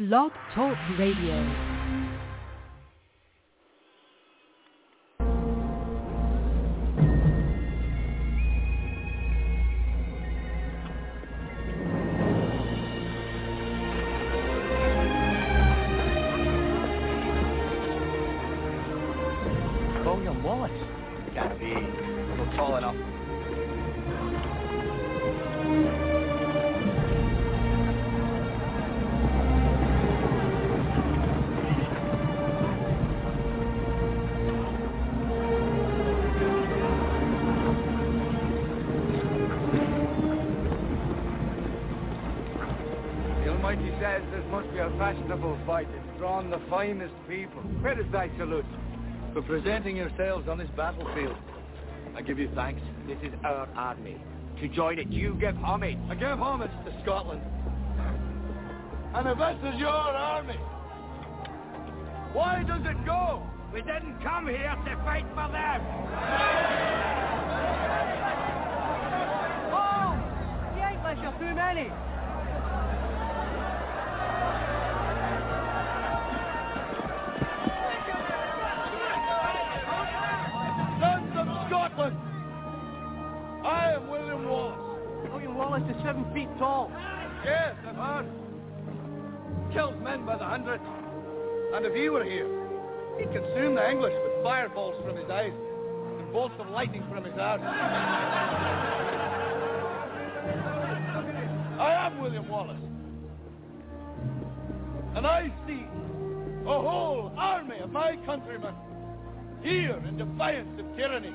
Blog Talk Radio. Finest people. Where is thy salute? For presenting yourselves on this battlefield. I give you thanks. This is our army. To join it, you give homage. I give homage to Scotland. And if this is your army, why does it go? We didn't come here to fight for them. Oh! The English are too many. Seven feet tall. Yes, I've heard. Kills men by the hundred. And if he were here, he'd consume the English with fireballs from his eyes and bolts of lightning from his arse. I am William Wallace. And I see a whole army of my countrymen here in defiance of tyranny.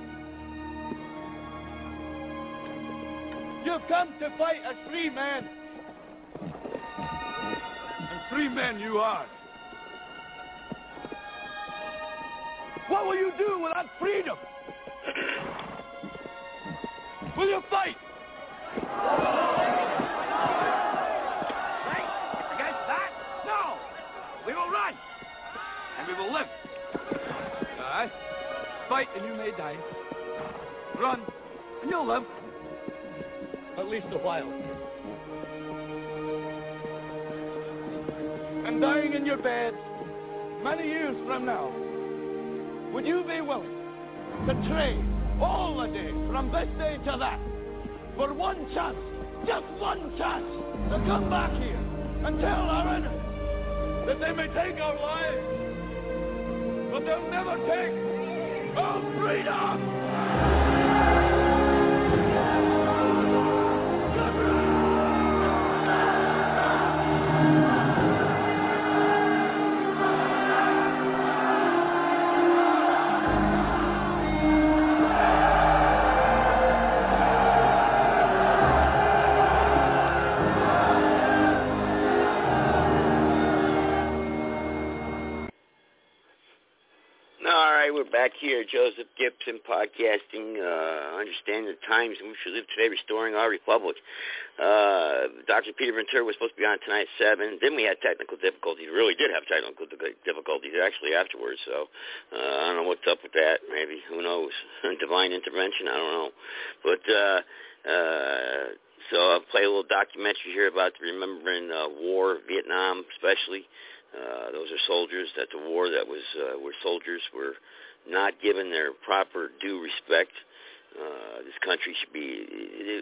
You've come to fight as free men. And free men you are. What will you do without freedom? Will you fight? Right? Against that? No! We will run. And we will live. Aye. Fight and you may die. Run and you'll live. At least a while. And dying in your bed many years from now, would you be willing to trade all the days from this day to that for one chance, just one chance, to come back here and tell our enemies that they may take our lives, but they'll never take our freedom! Right, we're back here. Joseph Gibson podcasting, uh, understanding the times in which we live today, restoring our republic. Uh, Dr. Peter Ventura was supposed to be on tonight at 7. Then we had technical difficulties. Really did have technical difficulties actually afterwards. So uh, I don't know what's up with that. Maybe. Who knows? Divine intervention. I don't know. But uh, uh, so I'll play a little documentary here about remembering uh, war, Vietnam especially. Those are soldiers. That's a war that was uh, where soldiers were not given their proper due respect. Uh, this country should be,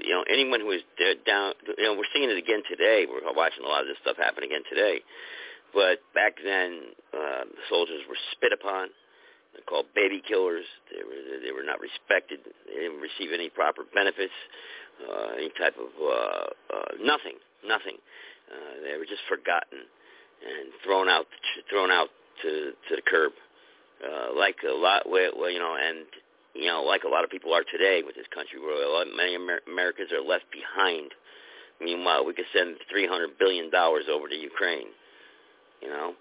you know, anyone who is down. You know, we're seeing it again today. We're watching a lot of this stuff happen again today. But back then, uh, the soldiers were spit upon. They're called baby killers. They were they were not respected. They didn't receive any proper benefits, uh, any type of uh, uh, nothing, nothing. Uh, they were just forgotten and thrown out thrown out to to the curb. Uh like a lot well you know and you know like a lot of people are today with this country where a lot, many Amer- Americans are left behind. Meanwhile we could send 300 billion dollars over to Ukraine you know?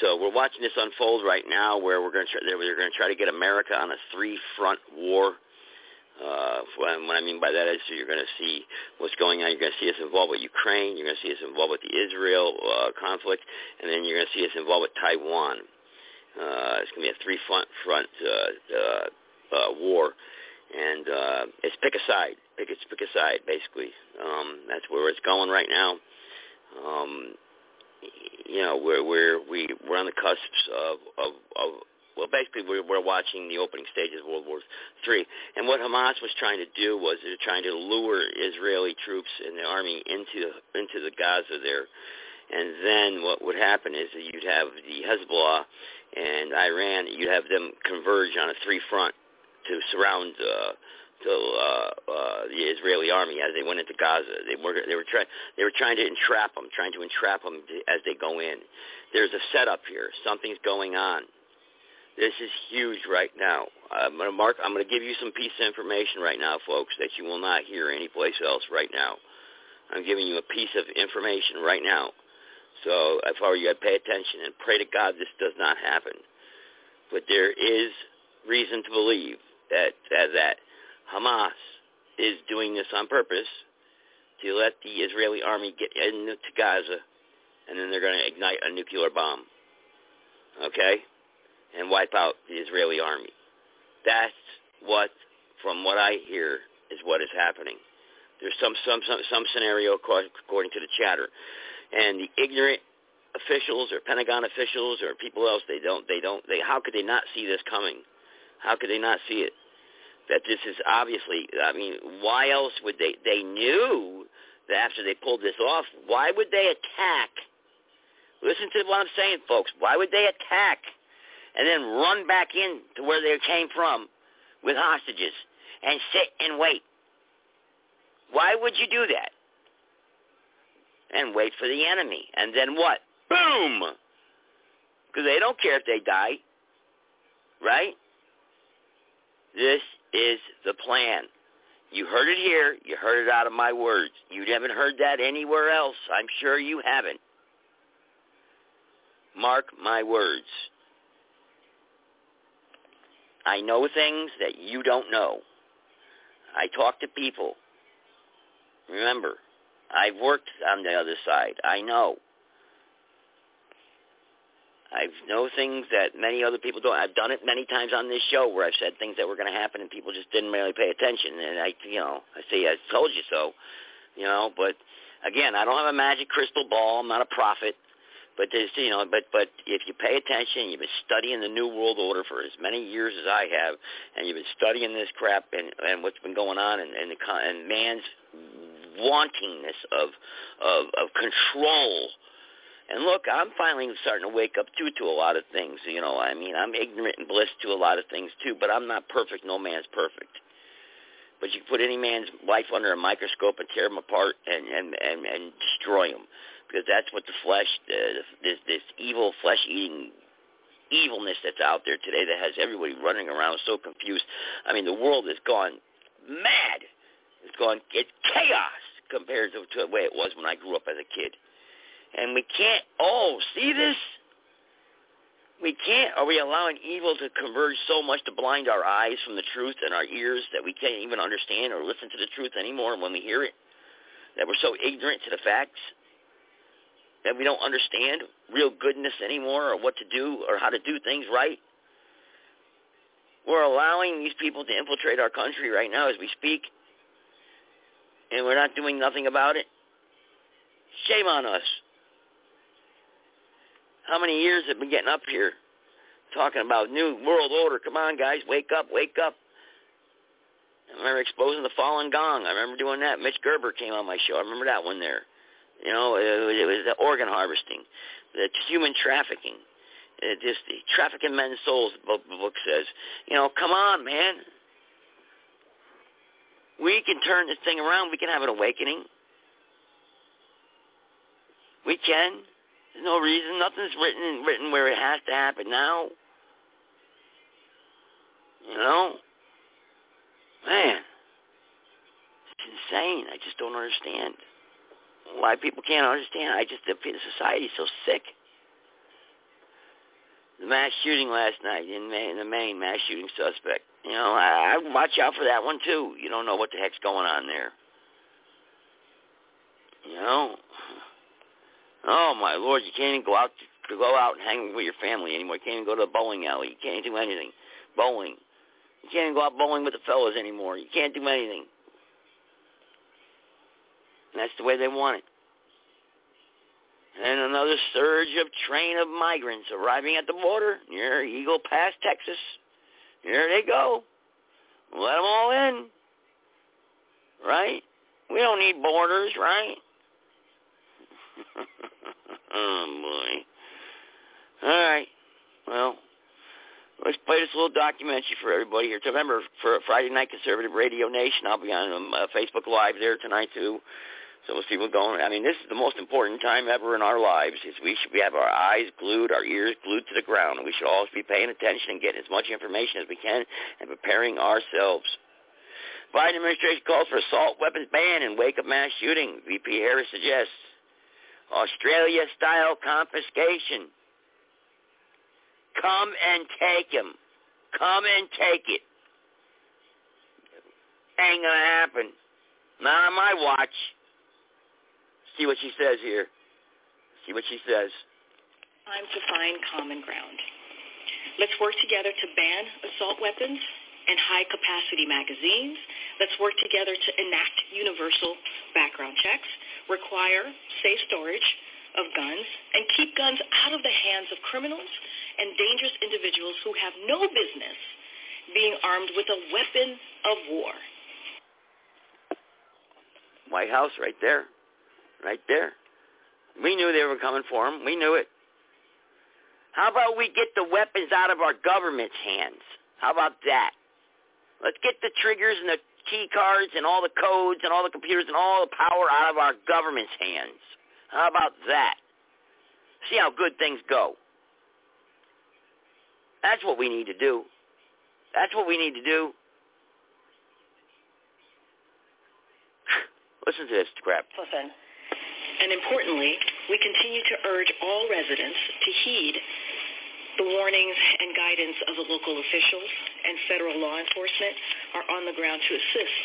So we're watching this unfold right now where we're going to try they're going to try to get America on a three front war Uh, what, what I mean by that is you're going to see what's going on. You're going to see us involved with Ukraine. You're going to see us involved with the Israel uh, conflict, and then you're going to see us involved with Taiwan. Uh, it's going to be a three-front front uh, uh, uh, war, and uh, it's pick a side. Pick it's pick a side, basically. Um, that's where it's going right now. Um, you know, we're we're we we're on the cusps of of, of well, basically we're, we're watching the opening stages of World War Three, and what Hamas was trying to do was they're trying to lure Israeli troops and the army into into the Gaza there, and then what would happen is that you'd have the Hezbollah and Iran, you'd have them converge on a three front to surround uh, to uh, uh, the Israeli army as they went into Gaza. They were they were trying they were trying to entrap them, trying to entrap them to, as they go in. There's a setup here. Something's going on. This is huge right now. I'm to mark. I'm to give you some piece of information right now, folks, that you will not hear anyplace else right now. I'm giving you a piece of information right now. So if I were you, I'd pay attention and pray to God this does not happen. But there is reason to believe that that, that Hamas is doing this on purpose to let the Israeli army get into Gaza, and then they're going to ignite a nuclear bomb. Okay? And wipe out the Israeli army. That's what, from what I hear, is what is happening. There's some some some, some scenario according to the chatter, and the ignorant officials or Pentagon officials or people else they don't they don't they how could they not see this coming? How could they not see it? that this is obviously, I mean, why else would they, they knew that after they pulled this off, why would they attack? Listen to what I'm saying, folks. Why would they attack and then run back in to where they came from with hostages and sit and wait? Why would you do that? And wait for the enemy. And then what? Boom! Because they don't care if they die. Right? This is the plan. You heard it here. You heard it out of my words. You haven't heard that anywhere else. I'm sure you haven't. Mark my words. I know things that you don't know. I talk to people. Remember, I've worked on the other side. I know. I know things that many other people don't. I've done it many times on this show where I've said things that were going to happen and people just didn't really pay attention. And I, you know, I say I told you so, you know. But again, I don't have a magic crystal ball. I'm not a prophet. But there's, you know, but but if you pay attention, you've been studying the New World Order for as many years as I have, and you've been studying this crap and and what's been going on and and, the, and man's wantingness of of of control and look, I'm finally starting to wake up too to a lot of things. You know, I mean, I'm ignorant and bliss to a lot of things too, but I'm not perfect. No man's perfect. But you put any man's life under a microscope and tear him apart and and and, and destroy him, because that's what the flesh, uh, this this evil flesh-eating evilness that's out there today that has everybody running around so confused. I mean, the world has gone mad. It's gone it's chaos compared to, to the way it was when I grew up as a kid. And we can't, oh, see this? We can't, are we allowing evil to converge so much to blind our eyes from the truth and our ears that we can't even understand or listen to the truth anymore when we hear it? That we're so ignorant to the facts? That we don't understand real goodness anymore or what to do or how to do things right? We're allowing these people to infiltrate our country right now as we speak, and we're not doing nothing about it. Shame on us. How many years have been getting up here talking about new world order? Come on, guys, wake up, wake up. I remember exposing the Falun Gong. I remember doing that. Mitch Gerber came on my show. I remember that one there. You know, it was, it was the organ harvesting, the human trafficking, it just the trafficking men's souls. The book says, you know, come on, man. We can turn this thing around. We can have an awakening. We can. There's no reason. Nothing's written written where it has to happen now. You know? Man. It's insane. I just don't understand why people can't understand. I just the society's so sick. The mass shooting last night in Maine, the main mass shooting suspect. You know, I, I watch out for that one too. You don't know what the heck's going on there. You know, Oh my lord, you can't even go out to go out and hang with your family anymore. You can't even go to a bowling alley. You can't do anything. Bowling. You can't even go out bowling with the fellas anymore. You can't do anything. And that's the way they want it. and another surge of train of migrants arriving at the border near Eagle Pass, Texas. Here they go. Let them all in. Right? We don't need borders, right? oh, boy. All right. Well, let's play this little documentary for everybody here. Remember, for Friday Night Conservative Radio Nation, I'll be on um, uh, Facebook Live there tonight, too. So we'll see what's going I mean, this is the most important time ever in our lives. Is we should have our eyes glued, our ears glued to the ground, we should always be paying attention and getting as much information as we can and preparing ourselves. Biden administration calls for assault weapons ban in wake of mass shooting. VP Harris suggests Australia-style confiscation. Come and take him. Come and take it. Ain't gonna happen. Not on my watch. See what she says here. See what she says. Time to find common ground. Let's work together to ban assault weapons and high-capacity magazines. Let's work together to enact universal background checks, require safe storage of guns, and keep guns out of the hands of criminals and dangerous individuals who have no business being armed with a weapon of war. White House right there right there. We knew they were coming for him. We knew it. How about we get the weapons out of our government's hands? How about that? Let's get the triggers and the key cards and all the codes and all the computers and all the power out of our government's hands. How about that? See how good things go. That's what we need to do. That's what we need to do. Listen to this crap. Listen. And importantly, we continue to urge all residents to heed the warnings and guidance of the local officials and federal law enforcement are on the ground to assist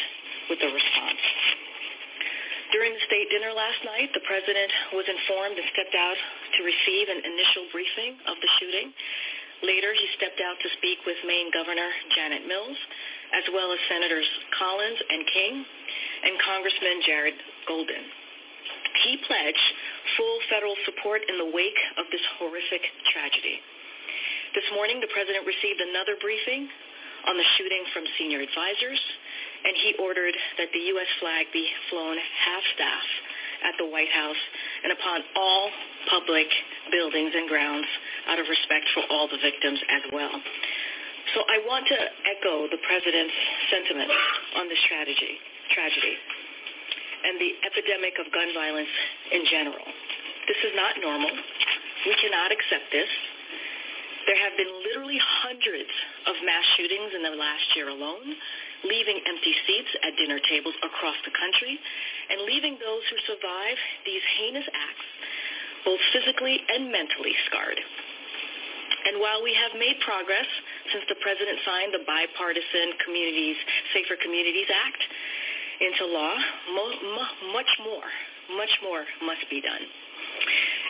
with the response. During the state dinner last night, the president was informed and stepped out to receive an initial briefing of the shooting. Later, he stepped out to speak with Maine Governor Janet Mills, as well as Senators Collins and King, and Congressman Jared Golden. He pledged full federal support in the wake of this horrific tragedy. This morning, the president received another briefing on the shooting from senior advisors, and he ordered that the U.S. flag be flown half-staff at the White House and upon all public buildings and grounds out of respect for all the victims as well. So I want to echo the president's sentiment on this tragedy. tragedy and the epidemic of gun violence in general. This is not normal. We cannot accept this. There have been literally hundreds of mass shootings in the last year alone, leaving empty seats at dinner tables across the country and leaving those who survive these heinous acts both physically and mentally scarred. And while we have made progress since the president signed the bipartisan Communities Safer Communities Act, into law, mo- mo- much more, much more must be done.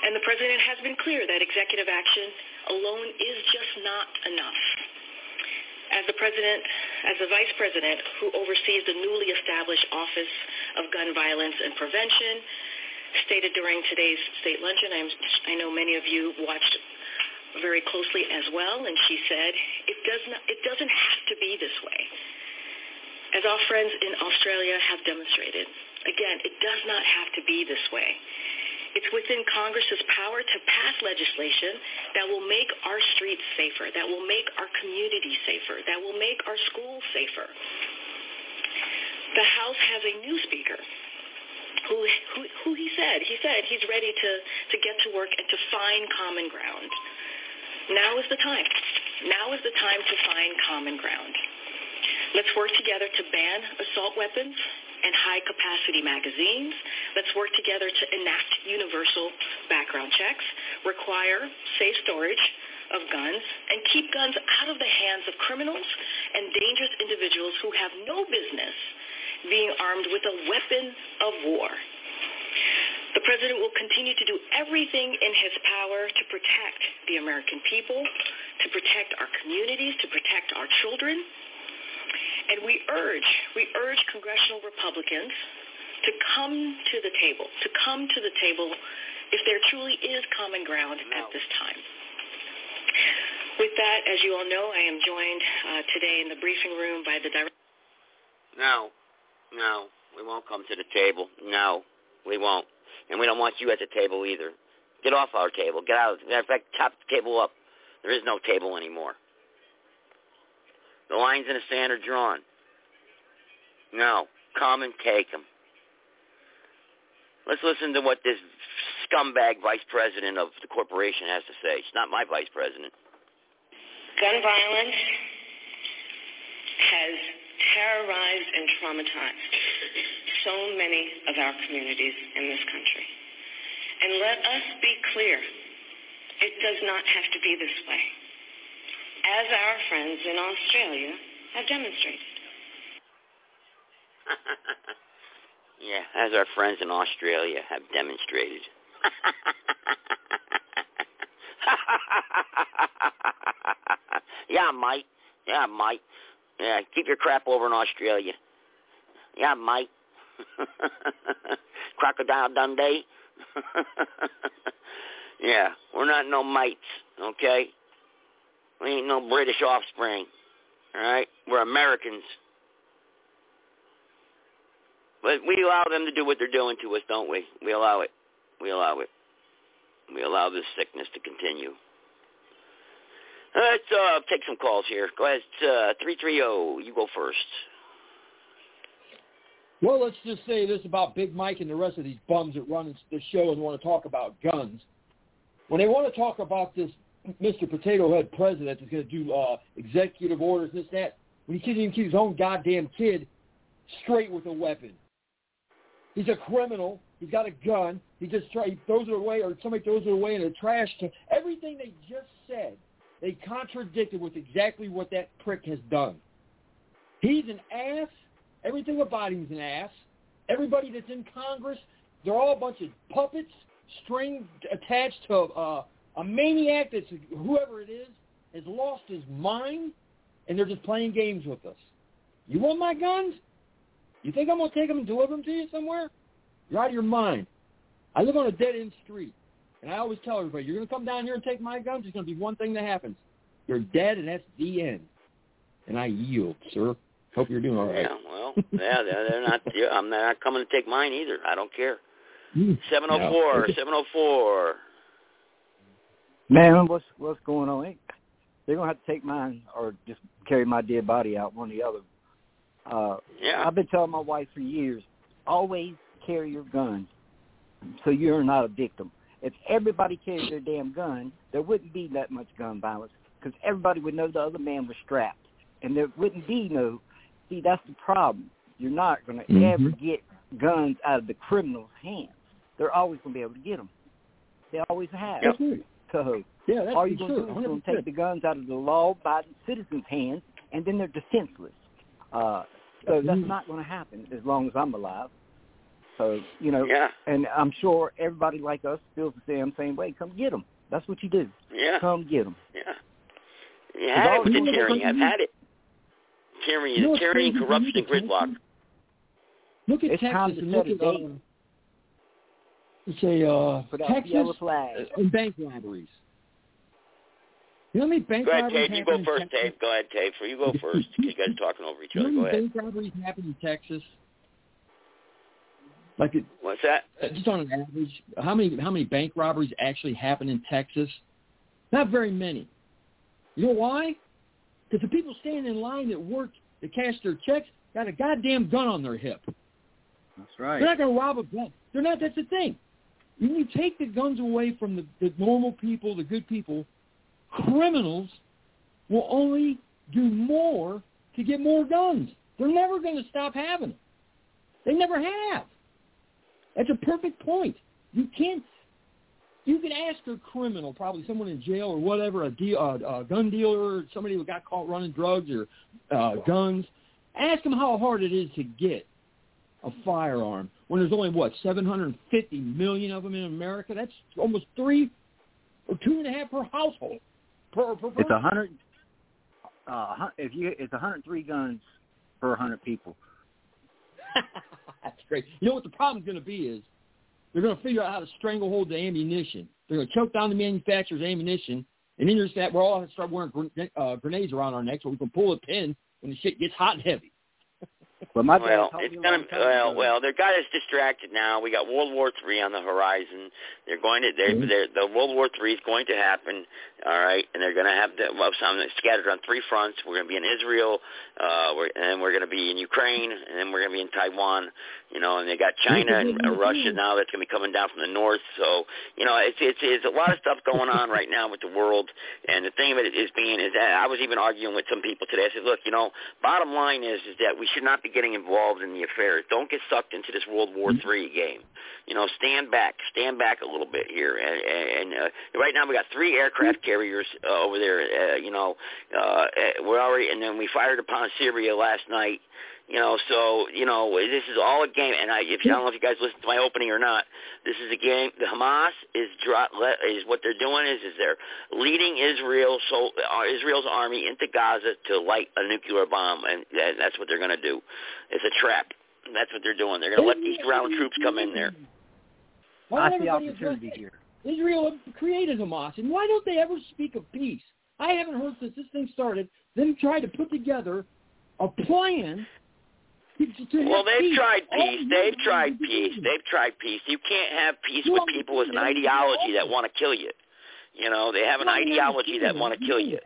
And the president has been clear that executive action alone is just not enough. As the president, as the vice president who oversees the newly established Office of Gun Violence and Prevention, stated during today's state luncheon, I'm, I know many of you watched very closely as well, and she said, it, does not, it doesn't have to be this way as our friends in Australia have demonstrated. Again, it does not have to be this way. It's within Congress's power to pass legislation that will make our streets safer, that will make our communities safer, that will make our schools safer. The House has a new speaker who, who, who he said, he said he's ready to, to get to work and to find common ground. Now is the time. Now is the time to find common ground. Let's work together to ban assault weapons and high-capacity magazines. Let's work together to enact universal background checks, require safe storage of guns, and keep guns out of the hands of criminals and dangerous individuals who have no business being armed with a weapon of war. The president will continue to do everything in his power to protect the American people, to protect our communities, to protect our children, and we urge, we urge congressional Republicans to come to the table, to come to the table if there truly is common ground at this time. With that, as you all know, I am joined uh, today in the briefing room by the director. No, no, we won't come to the table. No, we won't. And we don't want you at the table either. Get off our table. Get out. Matter of fact, chop the table up. There is no table anymore. The lines in the sand are drawn. No, come and take them. Let's listen to what this scumbag vice president of the corporation has to say. She's not my vice president. Gun violence has terrorized and traumatized so many of our communities in this country. And let us be clear, it does not have to be this way, as our friends in Australia have demonstrated. yeah, as our friends in Australia have demonstrated. yeah, Mike. Yeah, Mike. Yeah, keep your crap over in Australia. Yeah, Mike. Crocodile Dundee. yeah, we're not no mites, okay? We ain't no British offspring, all right? We're Americans. But we allow them to do what they're doing to us, don't we? We allow it. We allow it. We allow this sickness to continue. Let's uh, take some calls here. Go ahead, uh, 330. You go first. Well, let's just say this about Big Mike and the rest of these bums that run the show and want to talk about guns. When they want to talk about this Mr. Potato Head president is going to do uh, executive orders, this, that, when he can't even keep his own goddamn kid straight with a weapon. He's a criminal. He's got a gun. He just try, he throws it away, or somebody throws it away in a trash can. Everything they just said, they contradicted with exactly what that prick has done. He's an ass. Everything about him is an ass. Everybody that's in Congress, they're all a bunch of puppets, string attached to uh, a maniac that's whoever it is has lost his mind, and they're just playing games with us. You want my guns? You think I'm going to take them and deliver them to you somewhere? You're out of your mind. I live on a dead-end street, and I always tell everybody, you're going to come down here and take my guns, there's going to be one thing that happens. You're dead, and that's the end. And I yield, sir. Hope you're doing all right. Yeah, well, yeah, they're, they're not. Yeah, I'm not coming to take mine either. I don't care. Hmm. Seven oh four, seven oh four. Man, what's what's going on? They're gonna have to take mine or just carry my dead body out, one or the other. Uh, yeah. I've been telling my wife for years, always carry your gun, so you're not a victim. If everybody carried their damn gun, there wouldn't be that much gun violence because everybody would know the other man was strapped, and there wouldn't be no. See, that's the problem. You're not going to Mhm. ever get guns out of the criminals' hands. They're always going to be able to get them. They always have. That's right. Yeah, that's all you're for going sure. to do is going to take the guns out of the law-abiding citizens' hands, and then they're defenseless. Uh, so that's Mhm. not going to happen as long as I'm alive. So you know, Yeah, and I'm sure everybody like us feels the same same way. Come get them. That's what you do. yeah, Come get them. yeah. You had it with the You tyranny. I've had it. Tyranny, You know tyranny, corruption, and Look at gridlock. Texas. Look at It's time Texas to and look at date. um, let's say uh, Texas the flag. and bank robberies. You know how many bank Go ahead, robberies Tate. You go first, Texas? Tate. Go ahead, Tate. For you go first. You guys are talking over each You know other. how Go ahead. bank robberies happen in Texas? Like it, What's that? uh, just on an average, how many how many bank robberies actually happen in Texas? Not very many. You know why? Because the people standing in line that work to cash their checks got a goddamn gun on their hip. That's right. They're not going to rob a bank. They're not. That's the thing. When you take the guns away from the, the normal people, the good people, criminals will only do more to get more guns. They're never going to stop having them. They never have. That's a perfect point. You can't. You can ask a criminal, probably someone in jail or whatever, a, deal, uh, a gun dealer, somebody who got caught running drugs or uh, guns. Ask them how hard it is to get a firearm when there's only what 750 million of them in America. That's almost three or two and a half per household. Per, per It's a hundred. Uh, if you, it's a hundred three guns per hundred people. That's great. You know what the problem's going to be is they're going to figure out how to stranglehold the ammunition. They're going to choke down the manufacturer's ammunition, and then there's that we're all going to start wearing uh, grenades around our necks so we can pull a pin when the shit gets hot and heavy. Well, my Well, it's gonna. Well, well, they got us distracted now. We got World War Three on the horizon. They're going to. They're, Mhm. they're, the World War Three is going to happen. All right, and they're going to have the well, some scattered on three fronts. We're going to be in Israel, uh, we're, and then we're going to be in Ukraine, and then we're going to be in Taiwan. You know, and they got China and uh, Russia now that's going to be coming down from the north. So, you know, it's it's it's a lot of stuff going on right now with the world. And the thing of it is being is that I was even arguing with some people today. I said, look, you know, bottom line is is that we should not be getting involved in the affairs. Don't get sucked into this World War Three game. You know, stand back, stand back a little bit here. And, and uh, right now we got three aircraft carriers uh, over there. Uh, you know, uh, uh, we're already, and then we fired upon Syria last night. You know, so you know this is all a game, and I, if I don't know if you guys listened to my opening or not, this is a game. The Hamas is dro- is what they're doing is is they're leading Israel, so uh, Israel's army into Gaza to light a nuclear bomb, and that, that's what they're going to do. It's a trap. That's what they're doing. They're going to let these ground troops come in there. Why don't see opportunity here. Israel created Hamas, and why don't they ever speak of peace? I haven't heard since this thing started them try to put together a plan. To, to, Well, they've peace. tried peace. you They've tried peace. They've tried peace. You can't have peace Well, with people with an ideology that want to kill you. You know, they have an Well, ideology that want to kill you.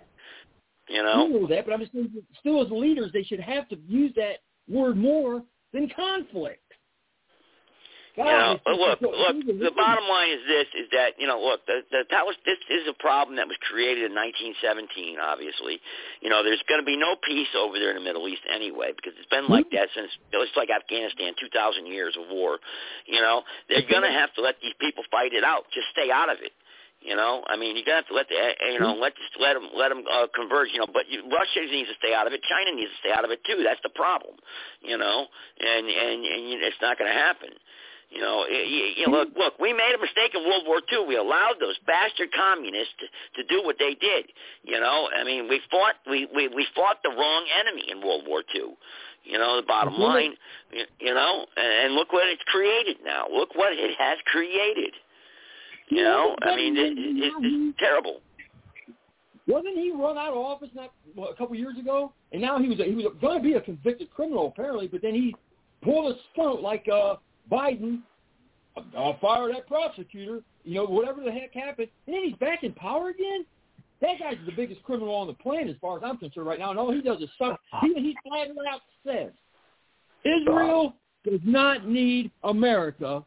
You know? I know, know that, but I'm just saying, still as leaders, they should have to use that word more than conflict. You know, but look, look. The bottom line is this: is that you know, look, the, the Talis, this is a problem that was created in 1917. Obviously, you know, there's going to be no peace over there in the Middle East anyway, because it's been like that since it's like Afghanistan, 2,000 years of war. You know, they're going to have to let these people fight it out. Just stay out of it. You know, I mean, you're gonna have to let the, eh, you know, let just let them let them uh, converge. You know, but you, Russia needs to stay out of it. China needs to stay out of it too. That's the problem. You know, and and and you- it's not going to happen. You know, you, you look, look, we made a mistake in World War II. We allowed those bastard communists to, to do what they did. You know, I mean, we fought we, we we fought the wrong enemy in World War II. You know, the bottom line, you, you know, and, and look what it's created now. Look what it has created. You know, I mean, it, it, it's terrible. Wasn't he run out of office not what, a couple years ago? And now he was a, he was going to be a convicted criminal apparently, but then he pulled a stunt like uh, Biden, uh, fire that prosecutor. You know, whatever the heck happened, and then he's back in power again. That guy's the biggest criminal on the planet, as far as I'm concerned, right now. And all he does is stuff. He, he flat out says Israel does not need America.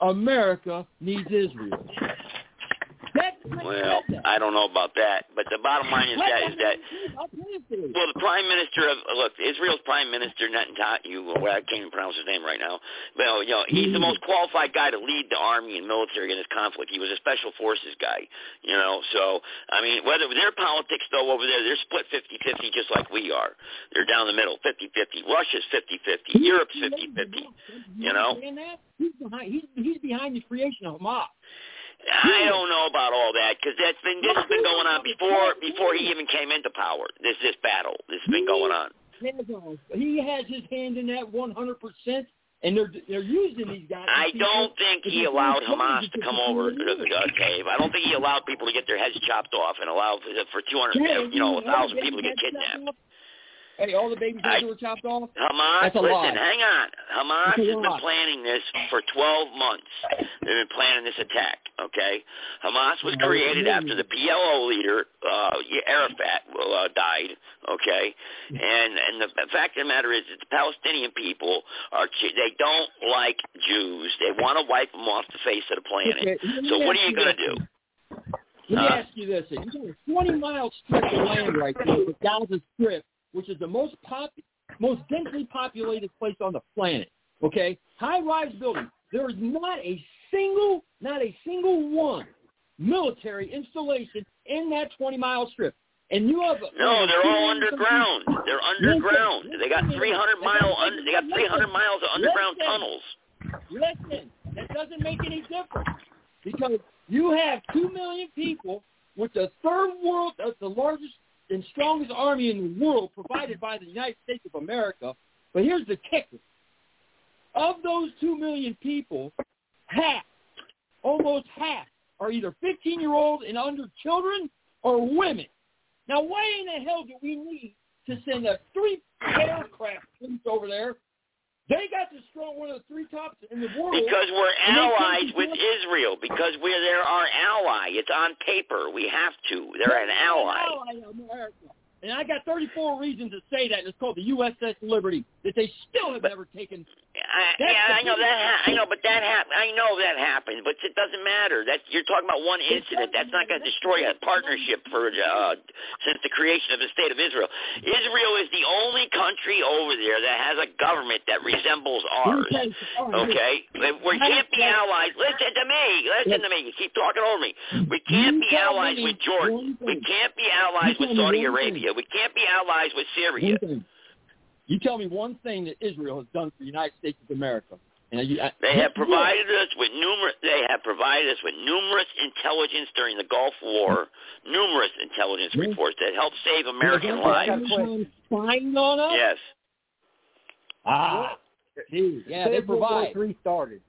America needs Israel. Well, I don't know about that, but the bottom line is that is that well, the prime minister of look, Israel's prime minister Netanyahu, well, I can't even pronounce his name right now. Well, you know, he's the most qualified guy to lead the army and military in this conflict. He was a special forces guy, you know. So, I mean, whether their politics though over there, they're split fifty-fifty just like we are. They're down the middle, fifty-fifty. Russia's fifty-fifty. Europe's fifty-fifty. You know. He's behind, he's, he's behind the creation of Hamas. I don't know about all that because that's been this has been going on before before he even came into power. This this battle this has been going on. He has his hand in that 100%, and they're they're using these guys. I don't think he allowed Hamas to come over to the uh, cave. I don't think he allowed people to get their heads chopped off and allowed for, for 200, you know, a thousand people to get kidnapped. Hey, all the babies' I- were chopped off. Hamas, That's a listen, lie. hang on. Hamas has been planning this for 12 months. They've been planning this attack, okay? Hamas was created after the PLO leader, uh, Arafat, uh, died, okay? And and the fact of the matter is that the Palestinian people, are they don't like Jews. They want to wipe them off the face of the planet. Okay, So what are you going to do? Let me Huh? ask you this: You got a 20 mile strip of land right there, the Gaza Strip, which is the most pop, most densely populated place on the planet. Okay, high-rise buildings. There is not a single, not a single one military installation in that 20 mile strip. And you have No, they're all underground. They're underground. They got 300 mile. Un- they got 300 miles of underground tunnels. Listen, that doesn't make any difference because you have two million people with the third world, uh, the largest and strongest army in the world, provided by the United States of America. But here's the kicker: of those two million people, half, almost half, are either 15-year-old and under children or women. Now, why in the hell do we need to send a three aircraft over there? They got the strong one of the three tops in the world. Because we're allies with do Israel. Because we're they're our ally. It's on paper. We have to. They're an ally. ally America. And I got 34 reasons to say that. and It's called the USS Liberty that they still have never taken. I, That's yeah, I know that. Ha- I know, but that happened. I know that happened, but it doesn't matter. That you're talking about one incident. That's not going to destroy a partnership for uh, since the creation of the state of Israel. Israel is the only country over there that has a government that resembles ours. Okay, we can't be allies. Listen to me. Listen to me. You keep talking over me. We can't be allies with Jordan. We can't be allies with Saudi one Arabia. We can't be allies with Syria. One. You tell me one thing that Israel has done for the United States of America. And you, I, They have provided us with numerous. They have provided us with numerous intelligence during the Gulf War, numerous intelligence Yeah. reports that helped save American Yeah, lives. got a question. Spying on us? Yes. Ah, see, yeah, Say they World War provide. Three started.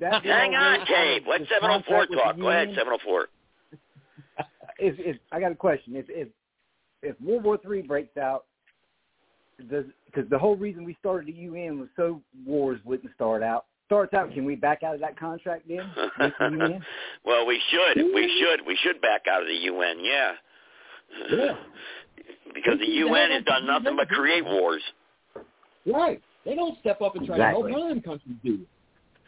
That Hang on, right? Dave. Let This 704 talk. Go ahead, 704. If, if I got a question, if if if World War Three breaks out, does because the whole reason we started the UN was so wars wouldn't start out. Starts out, can we back out of that contract then? The well, we should. We should. We should back out of the UN. Yeah. Yeah. because the UN has done nothing but create wars. Right. They don't step up and try Exactly. to help. None of them countries do.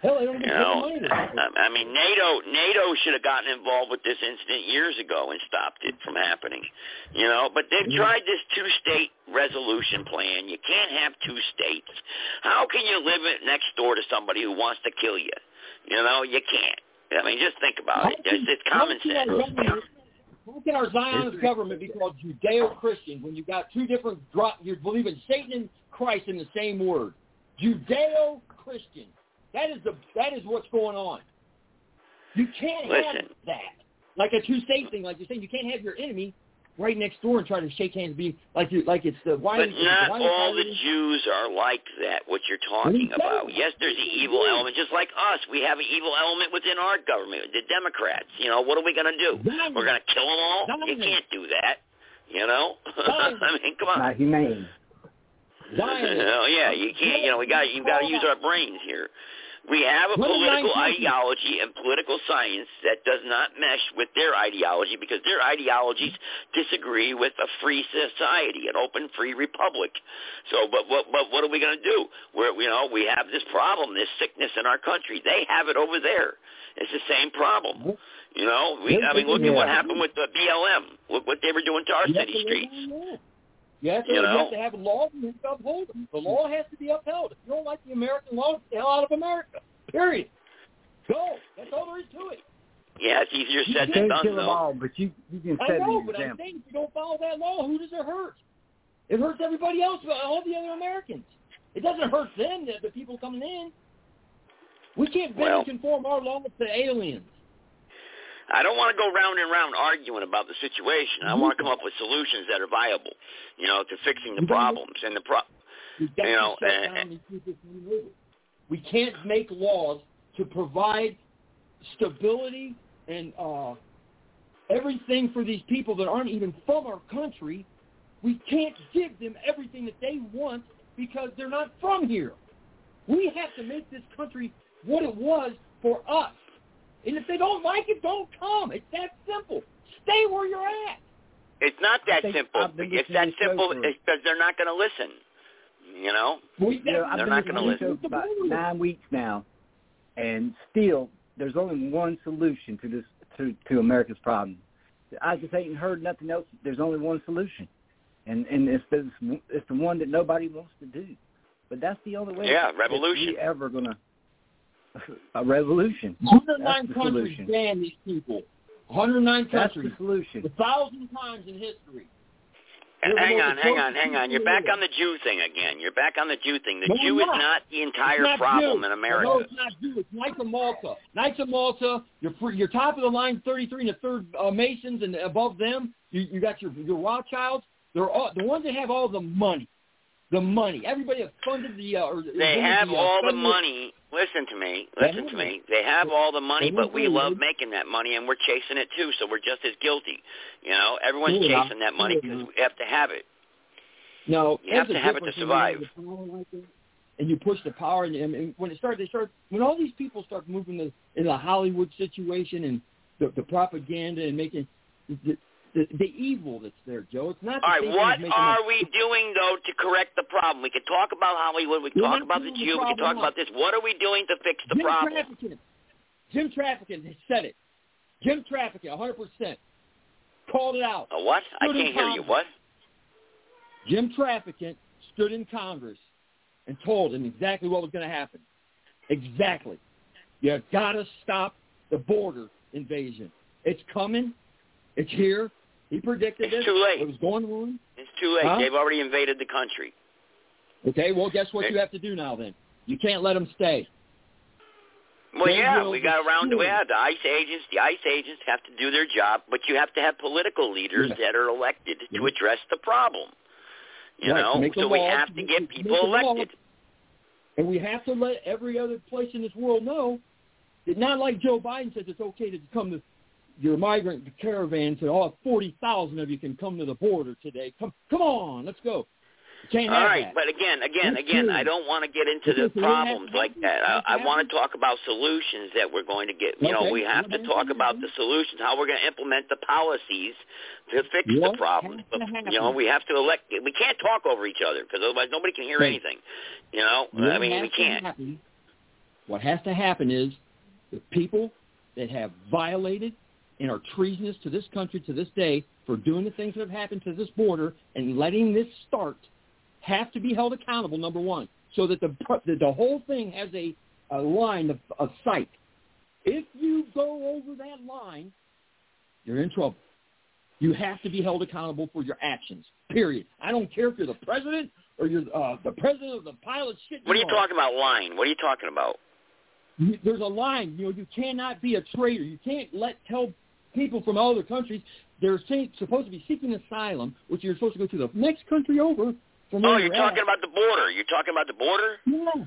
Hell, they don't You even know, money to. I I mean, NATO NATO should have gotten involved with this incident years ago and stopped it from happening. You know, but they've tried this two-state resolution plan. You can't have two states. How can you live next door to somebody who wants to kill you? You know, you can't. I mean, just think about it. It's, it's common How can our sense. government- How can our Zionist government be called Judeo-Christian when you got two different, you believe in Satan and Christ in the same word? Judeo-Christian. That is the that is what's going on. You can't have that. Like a two-state thing, like you're saying, you can't have your enemy right next door and try to shake hands, be like you like it's the why. But is- not why is- all the Jews are like that, what you're talking about. Yes, there's the evil element, just like us. We have an evil element within our government, the Democrats. You know, what are we going to do? Zion. We're going to kill them all? You Zion. can't do that. You know? I mean, come on. Not humane. Zion. oh yeah, you can't. You know, we got you got to use our brains here. We have a What political ideology and political science that does not mesh with their ideology because their ideologies disagree with a free society, an open, free republic. So, but what but what are we going to do? We're you know we have this problem, this sickness in our country. They have it over there. It's the same problem. You know, we I mean, look at what happened with the BLM. Look what they were doing to our city streets. You have to, You you have to have laws and you have to uphold them. The law has to be upheld. If you don't like the American law, get the hell out of America. Period. Go. That's all there is to it. Yeah, it's easier said than done, kill them though. all, but you you can I set know, an but I'm example. saying if you don't follow that law, who does it hurt? It hurts everybody else, but all the other Americans. It doesn't hurt them, the, the people coming in. We can't bend Well- and conform our laws to aliens. I don't want to go round and round arguing about the situation. I want to come up with solutions that are viable, you know, to fixing the problems. And the pro- You know, to and- down these people from moving. We can't make laws to provide stability and uh, everything for these people that aren't even from our country. We can't give them everything that they want because they're not from here. We have to make this country what it was for us. And if they don't like it, don't come. It's that simple. Stay where you're at. it's not that simple. It's that simple because they're not going to listen. You know, We, You know, I've They're not gonna to for about nine weeks now, and still there's only one solution to this to to America's problem. I just ain't heard nothing else. There's only one solution, and and it's the it's the one that nobody wants to do. But that's the only way. Yeah, revolution. we ever gonna a revolution. 109 That's countries solution. ban these people. 109 That's countries. the solution. A thousand times in history. And hang on, hang on, hang on. You're back on the Jew thing again. You're back on the Jew thing. The No, Jew I'm is not. not the entire not problem Jew. in America. No, it's not Jew. It's Knights of Malta. Knights of Malta. Your fr- your top of the line 33 and the third uh, Masons, and above them you, you got your your Rothschilds. They're all the ones that have all the money. The money. Everybody that funded the. Uh, or They have the, uh, all the money. Listen to me. Listen to me. They have all the money, but we love making that money, and we're chasing it too. So we're just as guilty. You know, everyone's chasing that money because we have to have it. No, You have to have it to difference when you have survive. the power like that, And you push the power, and, and when it started, they start when all these people start moving the, in the Hollywood situation and the, the propaganda and making the, the, evil that's there, Joe. It's not. All right, what are we doing though to correct the problem? We can talk about Hollywood. We can We're talk about the doing the We can talk about this. What are we doing to fix the Jim problem? Trafficking. Jim Traficant has said it. Jim Traficant, 100%. Called it out. A what? I Stood in can't hear you. What? Jim Traficant stood in Congress and told him exactly what was going to happen. Exactly. You've got to stop the border invasion. It's coming. It's here. He predicted It's it. too late. It was going on. It's too late. Huh? They've already invaded the country. Okay, well, guess what you have to do now then? You can't let them stay. Well, They yeah, we got around to destroy. yeah, the ICE agents. The ICE agents have to do their job, but you have to have political leaders Yeah. that are elected to address the problem. You Right, know, so we laws, have to get people elected. And we have to let every other place in this world know that not like Joe Biden says it's okay to come to your migrant caravan say, oh, 40,000 of you can come to the border today. Come come on, let's go. All that. but again, again, That's again, true. I don't want to get into the problems like that. I, I want to- talk about solutions that we're going to get. You know, we have to talk about the solutions, how we're going to implement the policies to fix What the problems. has But, you know, we have to elect. We can't talk over each other because otherwise nobody can hear Right. anything. You know, What I mean, we can't. happen- what has to happen is the people that have violated and are treasonous to this country to this day for doing the things that have happened to this border and letting this start have to be held accountable, number one, so that the the whole thing has a, a line of, of sight. If you go over that line, you're in trouble. You have to be held accountable for your actions. Period. I don't care if you're the president or you're uh, the president of the pilot shit. What are you are. talking about? Line? What are you talking about? There's a line. You know, you cannot be a traitor. You can't let tell people from other countries they're supposed to be seeking asylum, which you're supposed to go to the next country over from Oh, you're you're talking at. about the border. You're talking about the border. Yeah.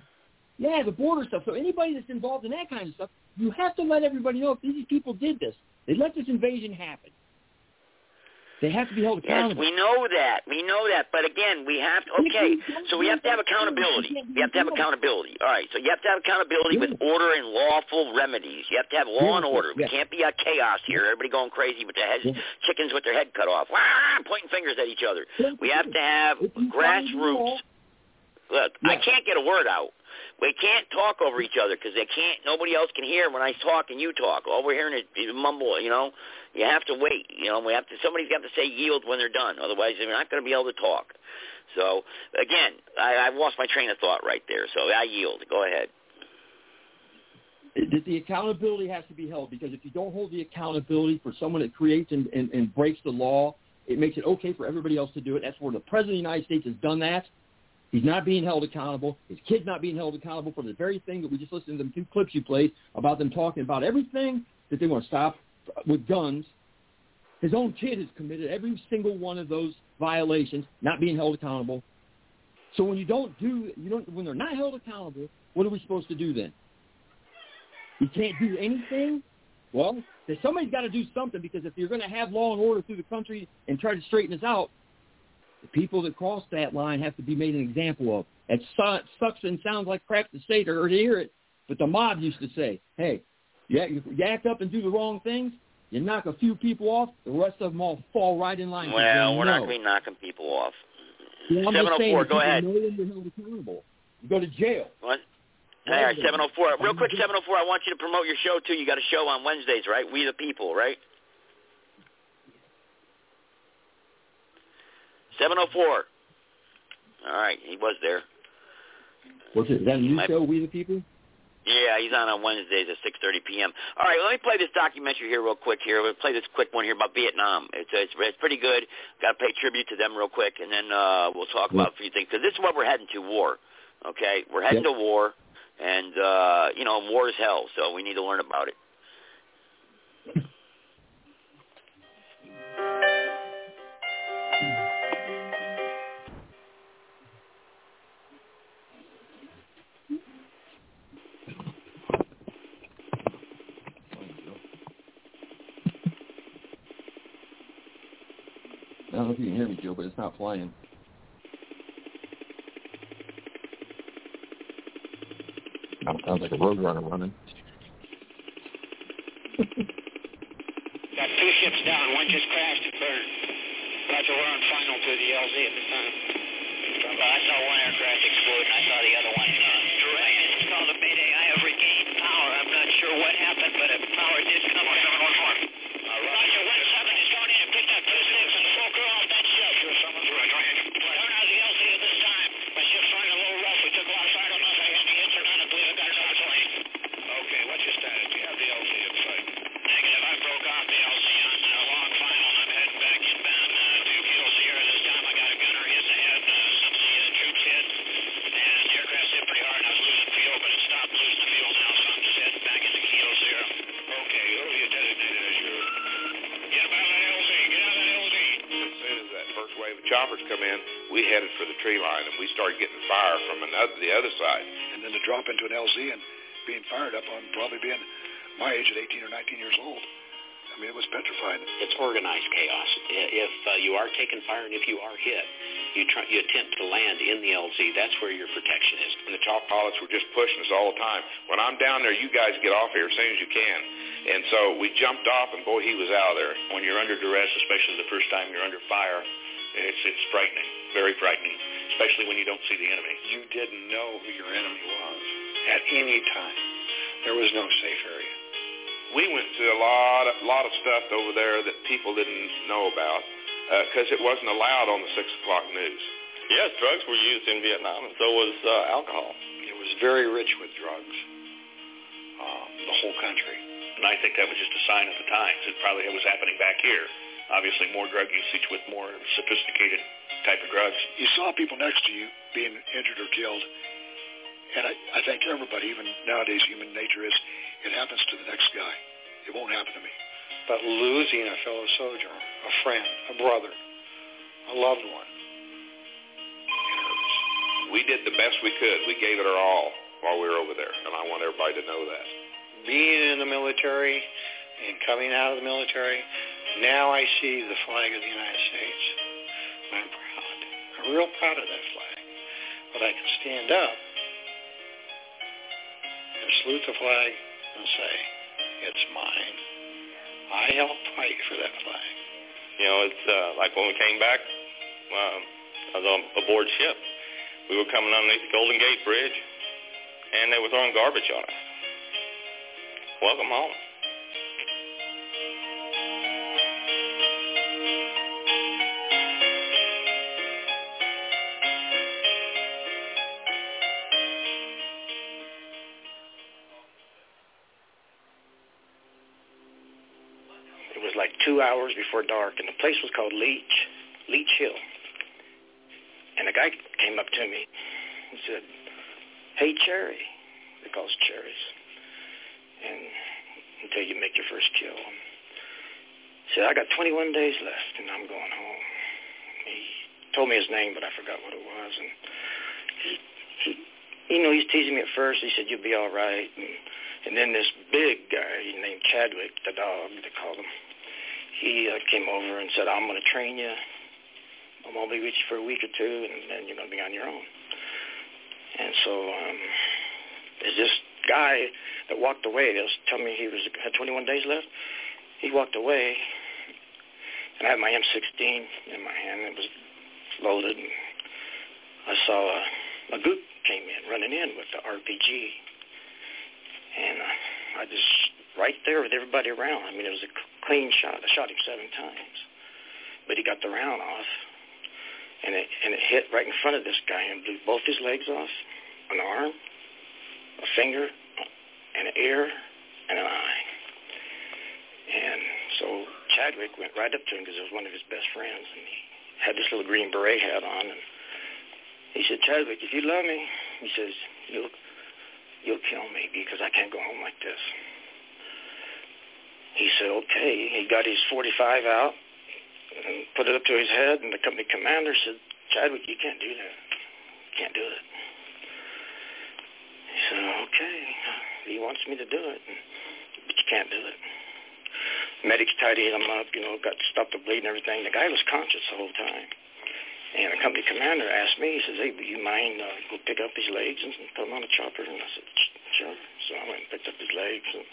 Yeah, the border stuff. So anybody that's involved in that kind of stuff, you have to let everybody know if these people did this. They let this invasion happen. They have to be held Yes, we know that. We know that. But again, we have to. Okay, so we have to have accountability. We have to have accountability. All right. So you have to have accountability with order and lawful remedies. You have to have law and order. We can't be a chaos here. Everybody going crazy with their heads, chickens with their head cut off, pointing fingers at each other. We have to have grassroots. Look, I can't get a word out. We can't talk over each other because they can't. Nobody else can hear when I talk and you talk. All we're hearing is, mumble. You know, you have to wait. You know, we have to. Somebody's got to say yield when they're done. Otherwise, they're not going to be able to talk. So again, I, I've lost my train of thought right there. So I yield. Go ahead. that the accountability has to be held because if you don't hold the accountability for someone that creates and, and, and breaks the law, it makes it okay for everybody else to do it. That's where the President of the United States has done that. He's not being held accountable. His kid's not being held accountable for the very thing that we just listened to them two clips you played about them talking about everything that they want to stop with guns. His own kid has committed every single one of those violations, not being held accountable. So when you don't do, you don't, when they're not held accountable, what are we supposed to do then? You can't do anything. Well, somebody's got to do something because if you're going to have law and order through the country and try to straighten this out, the people that cross that line have to be made an example of. It sucks and sounds like crap to say to or to hear it, but the mob used to say, "Hey, you act, you act up and do the wrong things, you knock a few people off, the rest of them all fall right in line." Well, we're not going to be knocking people off. Well, I'm 704, go ahead. know when they're held accountable. You go to jail. What? All right, 704. Real quick, 704. I want you to promote your show too. You got a show on Wednesdays, right? We the People, right? 704. All right, he was there. What's it? Is that a new My- show, We the People? Yeah, he's on on Wednesdays at 6:30 p.m. All right, let me play this documentary here real quick. Here, we'll play this quick one here about Vietnam. It's it's, it's pretty good. Got to pay tribute to them real quick, and then uh, we'll talk about a few things because this is what we're heading to war. Okay, we're heading Yep. to war, and uh, you know, war is hell, so we need to learn about it. Don't know if you can hear me, Joe, but it's not flying. sounds like a road runner running. Got two ships down. One just crashed and burned. Roger, we're on final to the LZ at this time. Well, I saw one aircraft explode, and I saw the other one uh, direct. It's called a mayday. I have regained power. I'm not sure what happened, but power did come. 714. Come in, we headed for the tree line, and we started getting fire from another, the other side. And then to drop into an LZ and being fired up on probably being my age at 18 or 19 years old. I mean, it was petrified. It's organized chaos. If uh, you are taking fire and if you are hit, you try, you attempt to land in the LZ. That's where your protection is. And the chop pilots were just pushing us all the time. When I'm down there, you guys get off here as soon as you can. And so we jumped off, and boy, he was out of there. When you're under duress, especially the first time you're under fire, it's it's frightening, very frightening, especially when you don't see the enemy. You didn't know who your enemy was at any time. There was no safe area. We went through a lot, of, lot of stuff over there that people didn't know about because it wasn't allowed on the six o'clock news. Yes, drugs were used in Vietnam, and so was uh, alcohol. It was very rich with drugs. Um, the whole country. And I think that was just a sign of the times. It probably was happening back here. Obviously, more drug usage with more sophisticated type of drugs. You saw people next to you being injured or killed, and I, I think everybody, even nowadays, human nature is, it happens to the next guy. It won't happen to me. But losing a fellow soldier, a friend, a brother, a loved one, it hurts. We did the best we could. We gave it our all while we were over there, and I want everybody to know that. Being in the military and coming out of the military, now I see the flag of the United States. I'm proud. I'm real proud of that flag. But I can stand up and salute the flag and say, it's mine. I helped fight for that flag. You know, it's uh, like when we came back, um, I was on aboard ship. We were coming underneath the Golden Gate Bridge, and they were throwing garbage on us. Welcome home. Hours before dark, and the place was called Leech, Leech Hill. And a guy came up to me and said, "Hey, Cherry," they call cherries, and until you make your first kill. He said, "I got 21 days left, and I'm going home." He told me his name, but I forgot what it was, and he, he you know, he's teasing me at first. He said, "You'll be all right," and, and then this big guy named Chadwick, the dog they called him, he uh, came over and said, "I'm going to train you. I'm going to be with you for a week or two, and then you're going to be on your own." And so um, there's this guy that walked away. They was telling me he was had 21 days left. He walked away, and I had my M16 in my hand. It was loaded, and I saw a, a goop came in, running in with the RPG, and uh, I just right there with everybody around. I mean, it was a clean shot. I shot him seven times, but he got the round off, and it and it hit right in front of this guy and blew both his legs off, an arm, a finger, an ear, and an eye. And so Chadwick went right up to him because it was one of his best friends, and he had this little green beret hat on, and he said, Chadwick, if you love me, he says, you'll you'll kill me because I can't go home like this. He said, okay. He got his 45 out and put it up to his head, and the company commander said, Chadwick, you can't do that. You can't do it. He said, okay. He wants me to do it, but you can't do it. medics hit him up, you know, got stopped the bleed and everything. The guy was conscious the whole time. And the company commander asked me, he says, hey, do you mind uh, go pick up his legs and put him on a chopper? And I said, sure. So I went and picked up his legs. And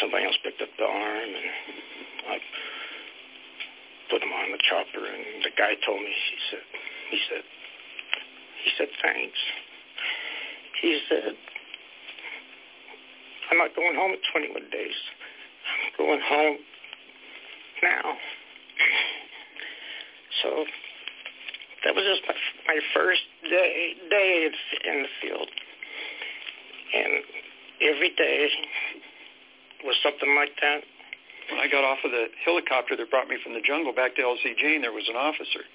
somebody else picked up the arm. And I put him on the chopper. And the guy told me, he said, he said, he said, thanks. He said, I'm not going home in 21 days. I'm going home now. So that was just my, my first day day in the field, and every day was something like that. When I got off of the helicopter that brought me from the jungle back to LCG, there was an officer,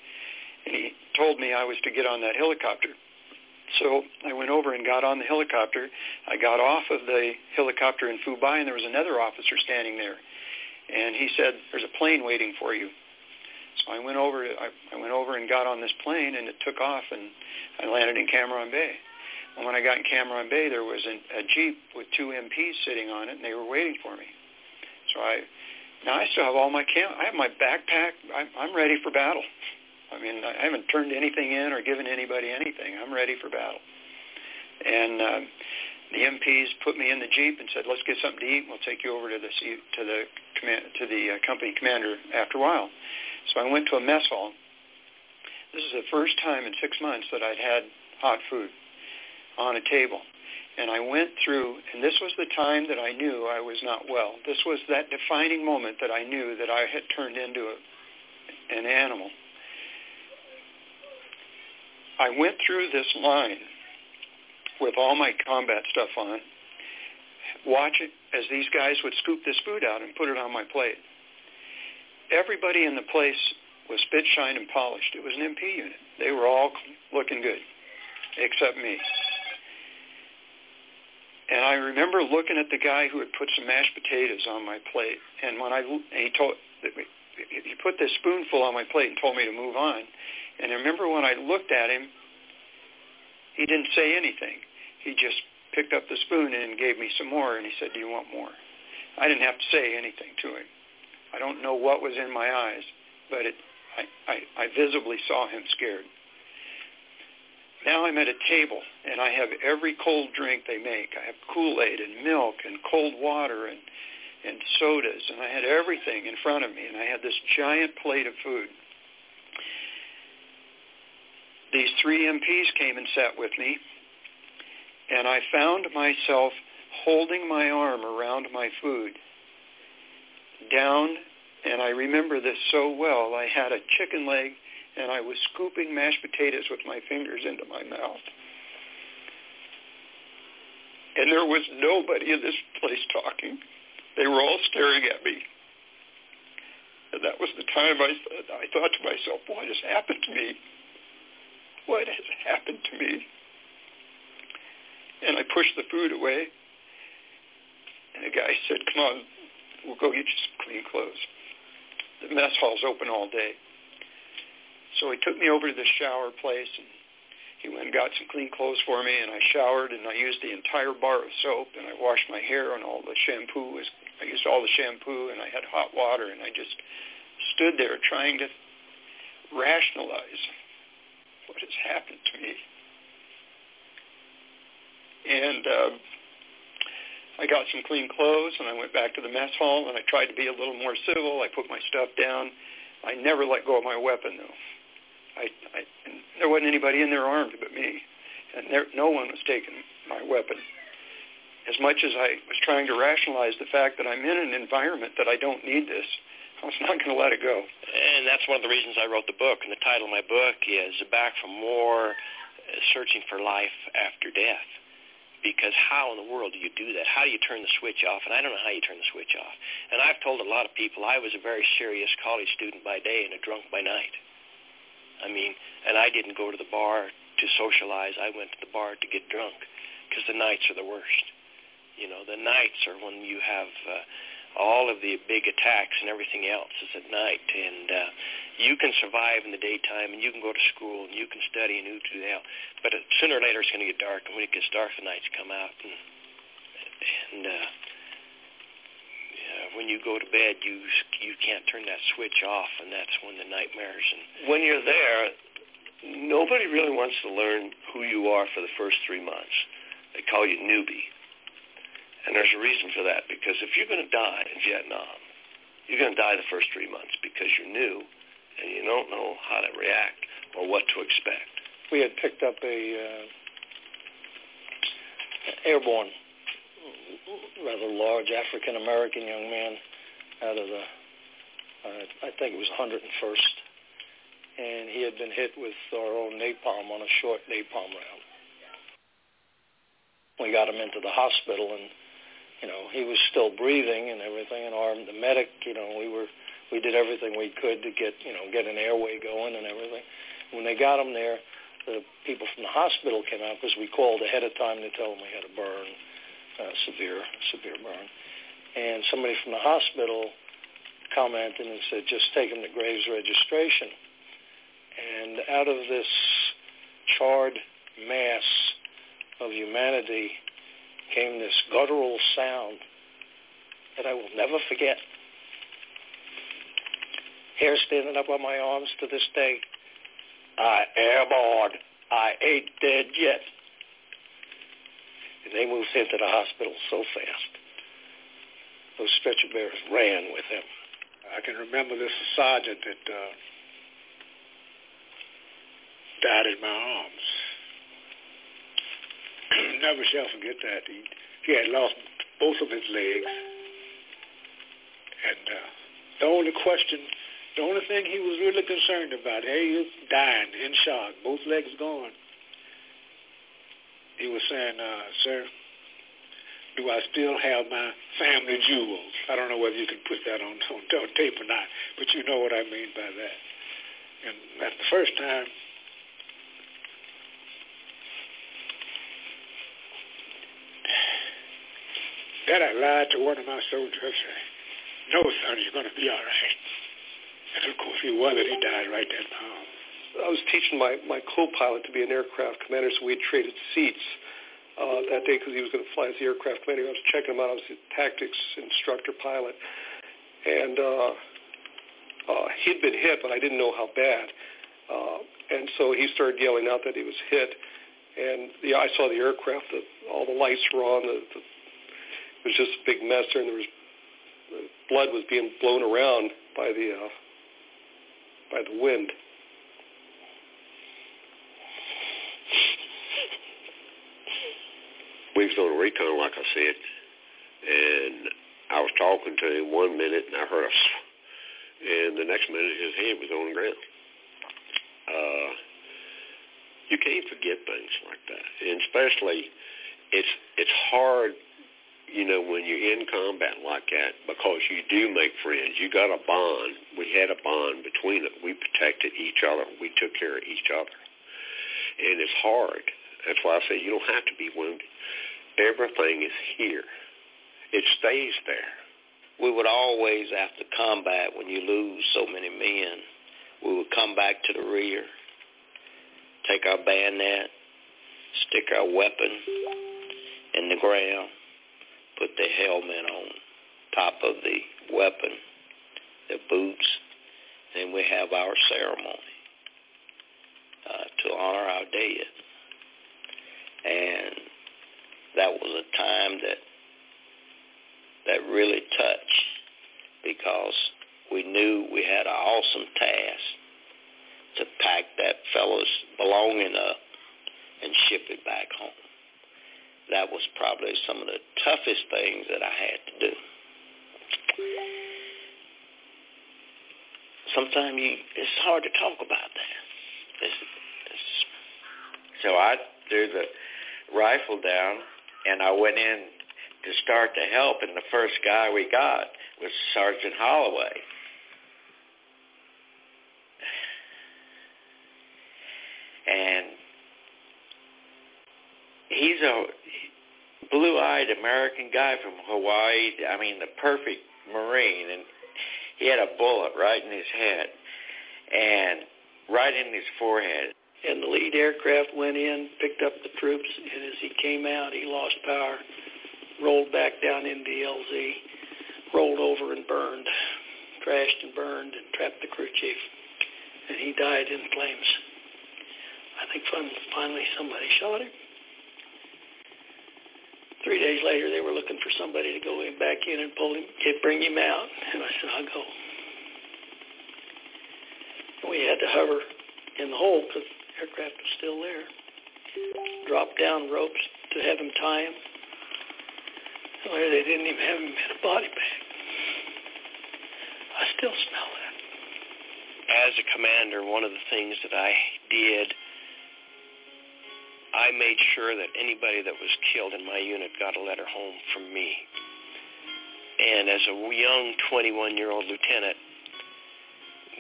and he told me I was to get on that helicopter. So I went over and got on the helicopter. I got off of the helicopter in Phu Bai, and there was another officer standing there. And he said, "There's a plane waiting for you." So I went over. I, I went over and got on this plane, and it took off, and I landed in Cam Ranh Bay. And when I got in Cam Ranh Bay, there was an, a jeep with two MPs sitting on it, and they were waiting for me. So I now I still have all my cam. I have my backpack. I'm, I'm ready for battle. I mean, I haven't turned anything in or given anybody anything. I'm ready for battle. And uh, the MPs put me in the jeep and said, "Let's get something to eat. We'll take you over to the to the command to the uh, company commander after a while." So I went to a mess hall. This is the first time in six months that I'd had hot food on a table. And I went through, and this was the time that I knew I was not well. This was that defining moment that I knew that I had turned into a, an animal. I went through this line with all my combat stuff on, watching as these guys would scoop this food out and put it on my plate everybody in the place was spit shine and polished. It was an MP unit. They were all looking good, except me. And I remember looking at the guy who had put some mashed potatoes on my plate, and when I and he told he put this spoonful on my plate and told me to move on. And I remember when I looked at him, he didn't say anything. He just picked up the spoon and gave me some more, and he said, "Do you want more?" I didn't have to say anything to him. I don't know what was in my eyes, but it, I, I, I visibly saw him scared. Now I'm at a table, and I have every cold drink they make. I have Kool-Aid and milk and cold water and, and sodas, and I had everything in front of me, and I had this giant plate of food. These three MPs came and sat with me, and I found myself holding my arm around my food down, and I remember this so well. I had a chicken leg, and I was scooping mashed potatoes with my fingers into my mouth. And there was nobody in this place talking. They were all staring at me. And that was the time I, I thought to myself, what has happened to me? What has happened to me? And I pushed the food away. And the guy said, come on, we'll go get you some clean clothes. The mess hall's open all day. So he took me over to the shower place and he went and got some clean clothes for me and I showered and I used the entire bar of soap and I washed my hair and all the shampoo was I used all the shampoo and I had hot water and I just stood there trying to rationalize what has happened to me. And uh, I got some clean clothes and I went back to the mess hall and I tried to be a little more civil. I put my stuff down. I never let go of my weapon though. I, I there wasn't anybody in there armed but me, and there, no one was taking my weapon. As much as I was trying to rationalize the fact that I'm in an environment that I don't need this, I was not going to let it go. And that's one of the reasons I wrote the book. And the title of my book is Back from War, Searching for Life After Death because how in the world do you do that? How do you turn the switch off? And I don't know how you turn the switch off. And I've told a lot of people I was a very serious college student by day and a drunk by night. I mean, and I didn't go to the bar to socialize. I went to the bar to get drunk because the nights are the worst. You know, the nights are when you have uh, all of the big attacks and everything else is at night. And uh, you can survive in the daytime and you can go to school and you can study and you do that. But uh, sooner or later it's going to get dark, and when it gets dark, the nights come out. And, and uh, when you go to bed, you you can't turn that switch off, and that's when the nightmares and when you're there, nobody really wants to learn who you are for the first three months. They call you newbie. And there's a reason for that, because if you're going to die in Vietnam, you're going to die the first three months because you're new and you don't know how to react or what to expect. We had picked up a uh, airborne, rather large African American young man out of the, uh, I think it was 101st, and he had been hit with our own napalm on a short napalm round. We got him into the hospital, and you know he was still breathing and everything. And our the medic, you know, we were we did everything we could to get you know get an airway going and everything. When they got him there, the people from the hospital came out because we called ahead of time to tell them we had a burn, uh, severe severe burn, and somebody from the hospital commented and said just take him to Graves registration. And out of this charred mass of humanity came this guttural sound that I will never forget. Hair standing up on my arms to this day. I airborne. I ain't dead yet. They moved him to the hospital so fast. Those stretcher bearers ran with him. I can remember this sergeant that uh, died in my arms. Never shall forget that. He, he had lost both of his legs. And uh, the only question, the only thing he was really concerned about, hey, he was dying in shock, both legs gone. He was saying, uh, sir, do I still have my family jewels? I don't know whether you can put that on, on, on tape or not, but you know what I mean by that. And that's the first time that I lied to one of my soldiers. No, son, you're going to be all right. And of course he wasn't. He died right then I was teaching my, my co-pilot to be an aircraft commander, so we had traded seats uh, that day because he was going to fly as the aircraft commander. I was checking him out. I was the tactics instructor pilot. And uh, uh, he'd been hit, but I didn't know how bad. Uh, and so he started yelling out that he was hit. And the, I saw the aircraft, the, all the lights were on, the, the it was just a big mess there, and there was the blood was being blown around by the uh, by the wind. We was on a recon, like I said, and I was talking to him one minute, and I heard a, and the next minute his head was on the ground. Uh, you can't forget things like that, and especially it's it's hard you know, when you're in combat like that, because you do make friends, you got a bond. We had a bond between us. We protected each other. We took care of each other. And it's hard. That's why I say you don't have to be wounded. Everything is here. It stays there. We would always, after combat, when you lose so many men, we would come back to the rear, take our bayonet, stick our weapon in the ground, put the helmet on top of the weapon, the boots, then we have our ceremony uh, to honor our dead. And that was a time that that really touched because we knew we had an awesome task to pack that fellow's belonging up and ship it back home that was probably some of the toughest things that I had to do. Sometimes it's hard to talk about that. It's, it's, so I threw the rifle down and I went in to start to help, and the first guy we got was Sergeant Holloway. And he's a blue-eyed American guy from Hawaii. I mean, the perfect Marine, and he had a bullet right in his head and right in his forehead. And the lead aircraft went in, picked up the troops, and as he came out, he lost power, rolled back down into the LZ. rolled over and burned, crashed and burned and trapped the crew chief. And he died in flames. I think finally somebody shot him. Three days later, they were looking for somebody to go in, back in and pull him, bring him out. And I said, I'll go. We had to hover in the hole because aircraft was still there. Drop down ropes to have him tie him. Well, they didn't even have him in a body bag. I still smell that. As a commander, one of the things that I did I made sure that anybody that was killed in my unit got a letter home from me. And as a young 21-year-old lieutenant,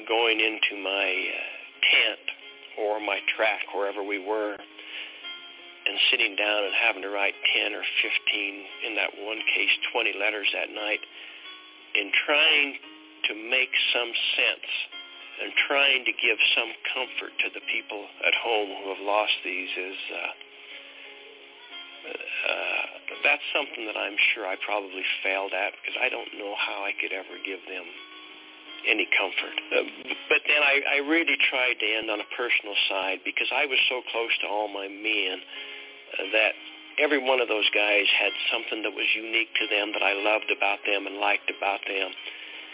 going into my uh, tent or my track, wherever we were, and sitting down and having to write 10 or 15, in that one case, 20 letters that night, in trying to make some sense and trying to give some comfort to the people at home who have lost these is uh, uh, that's something that I'm sure I probably failed at because I don't know how I could ever give them any comfort. Uh, but then I, I really tried to end on a personal side because I was so close to all my men uh, that every one of those guys had something that was unique to them that I loved about them and liked about them.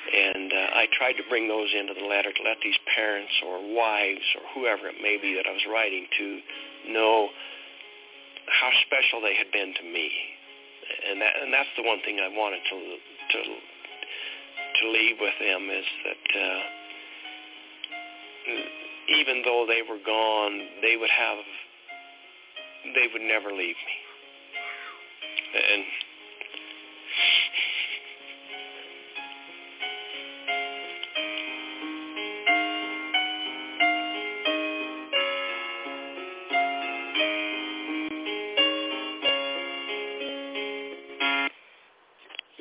And uh, I tried to bring those into the letter to let these parents or wives or whoever it may be that I was writing to know how special they had been to me. And that and that's the one thing I wanted to to to leave with them is that uh, even though they were gone, they would have they would never leave me. And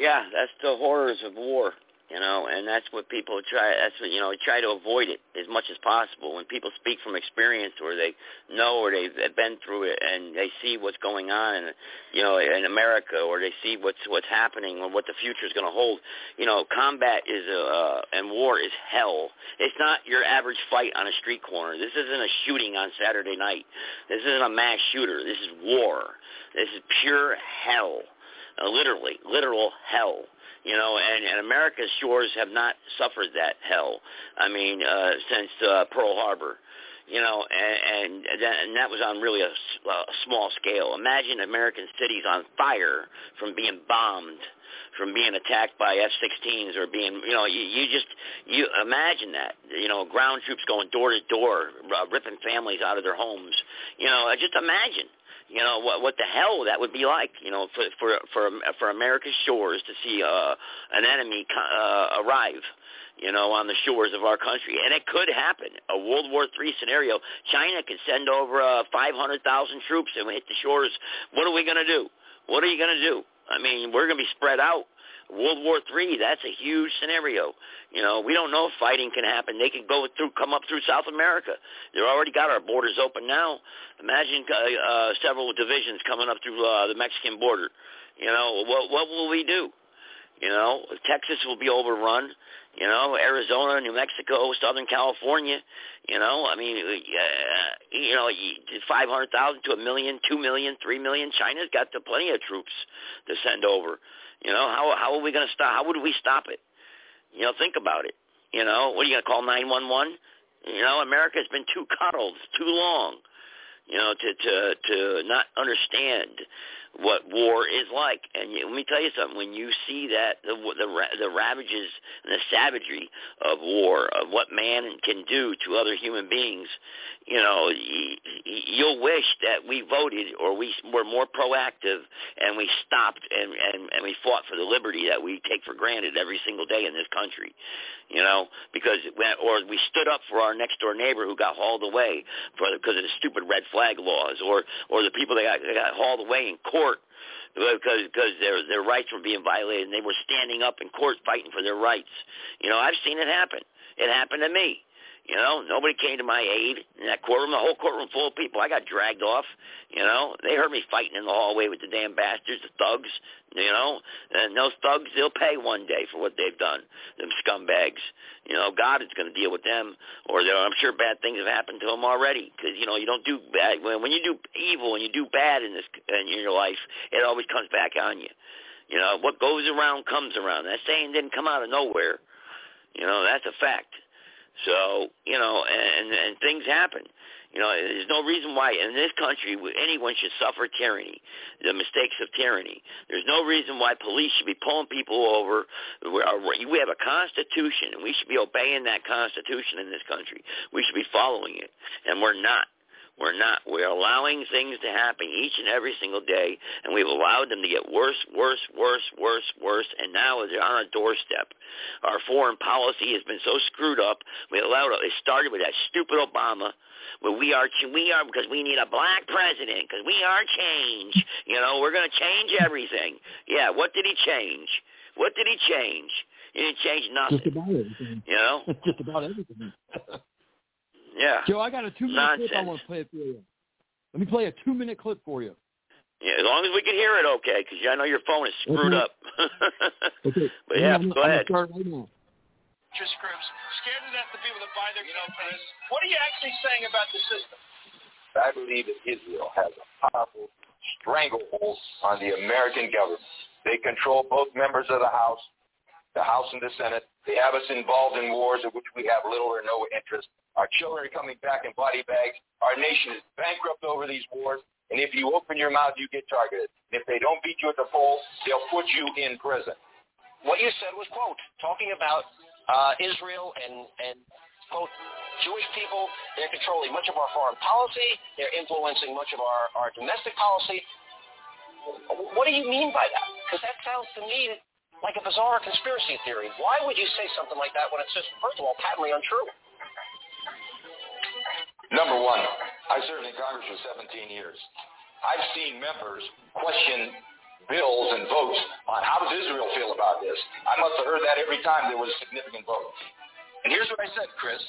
Yeah, that's the horrors of war, you know, and that's what people try. That's what you know, try to avoid it as much as possible. When people speak from experience, or they know, or they've been through it, and they see what's going on, in, you know, in America, or they see what's what's happening, or what the future is going to hold. You know, combat is a uh, and war is hell. It's not your average fight on a street corner. This isn't a shooting on Saturday night. This isn't a mass shooter. This is war. This is pure hell uh, literally, literal hell. You know, and, and America's shores have not suffered that hell. I mean, uh, since uh, Pearl Harbor. You know, and, and that, and that was on really a, a small scale. Imagine American cities on fire from being bombed from being attacked by F-16s or being, you know, you, you just you imagine that, you know, ground troops going door to door, ripping families out of their homes. You know, just imagine you know what what the hell that would be like you know for for for for America's shores to see uh an enemy uh arrive you know on the shores of our country. And it could happen. A world war 3 scenario china could send over uh 500,000 troops and hit the shores. What are we going to do? What are you going to do? I mean we're going to be spread out World War Three, that's a huge scenario. You know, we don't know if fighting can happen. They can go through, come up through South America. They've already got our borders open now. Imagine uh, uh, several divisions coming up through uh, the Mexican border. You know, what what will we do? You know, Texas will be overrun. You know, Arizona, New Mexico, Southern California. You know, I mean, uh, you know, five hundred thousand to a million, two million, three million. China's got the plenty of troops to send over. You know, how how are we going to stop? How would we stop it? You know, think about it. You know, what are you going to call 911? You know, America's been too coddled too long. You know, to to to not understand what war is like. And let me tell you something: when you see that the the, the ravages and the savagery of war, of what man can do to other human beings, you know, you'll wish that we voted or we were more proactive and we stopped and and and we fought for the liberty that we take for granted every single day in this country. You know, because or we stood up for our next door neighbor who got hauled away for because of the stupid red flag laws, or or the people that got, that got hauled away in court court because because their their rights were being violated and they were standing up in court fighting for their rights. You know, I've seen it happen. It happened to me. You know, nobody came to my aid in that courtroom. The whole courtroom full of people. I got dragged off. You know, they heard me fighting in the hallway with the damn bastards, the thugs. You know, and those thugs, they'll pay one day for what they've done. Them scumbags. You know, God is going to deal with them, or I'm sure bad things have happened to them already. Because you know, you don't do bad when when you do evil and you do bad in this in your life, it always comes back on you. You know, what goes around comes around. That saying didn't come out of nowhere. You know, that's a fact. So, you know, and and things happen. You know, there's no reason why in this country anyone should suffer tyranny, the mistakes of tyranny. There's no reason why police should be pulling people over. We have a constitution, and we should be obeying that constitution in this country. We should be following it, and we're not. We're not. We're allowing things to happen each and every single day, and we've allowed them to get worse, worse, worse, worse, worse, and now they're on a doorstep. Our foreign policy has been so screwed up. We allowed it. It started with that stupid Obama. Where we are, we are because we need a black president because we are change. You know, we're going to change everything. Yeah, what did he change? What did he change? He didn't change nothing. Just about everything. You know, just about everything. Yeah. Joe, I got a two-minute Nonsense. clip I want to play it for you. Let me play a two-minute clip for you. Yeah, as long as we can hear it, okay. Because I know your phone is screwed Okay. up. Okay. but yeah, I'm, go I'm ahead. Gonna start right now. interest groups, scared to death the people that buy their you know, Chris, What are you actually saying about the system? I believe that Israel has a powerful stranglehold on the American government. They control both members of the House, the House and the Senate. They have us involved in wars in which we have little or no interest. Our children are coming back in body bags. Our nation is bankrupt over these wars. And if you open your mouth, you get targeted. And if they don't beat you at the polls, they'll put you in prison. What you said was, quote, talking about uh, Israel and, and, quote, Jewish people, they're controlling much of our foreign policy. They're influencing much of our, our domestic policy. What do you mean by that? Because that sounds to me like a bizarre conspiracy theory. Why would you say something like that when it's just, first of all, patently untrue? Number one, I served in Congress for 17 years. I've seen members question bills and votes on how does Israel feel about this. I must have heard that every time there was a significant vote. And here's what I said, Chris.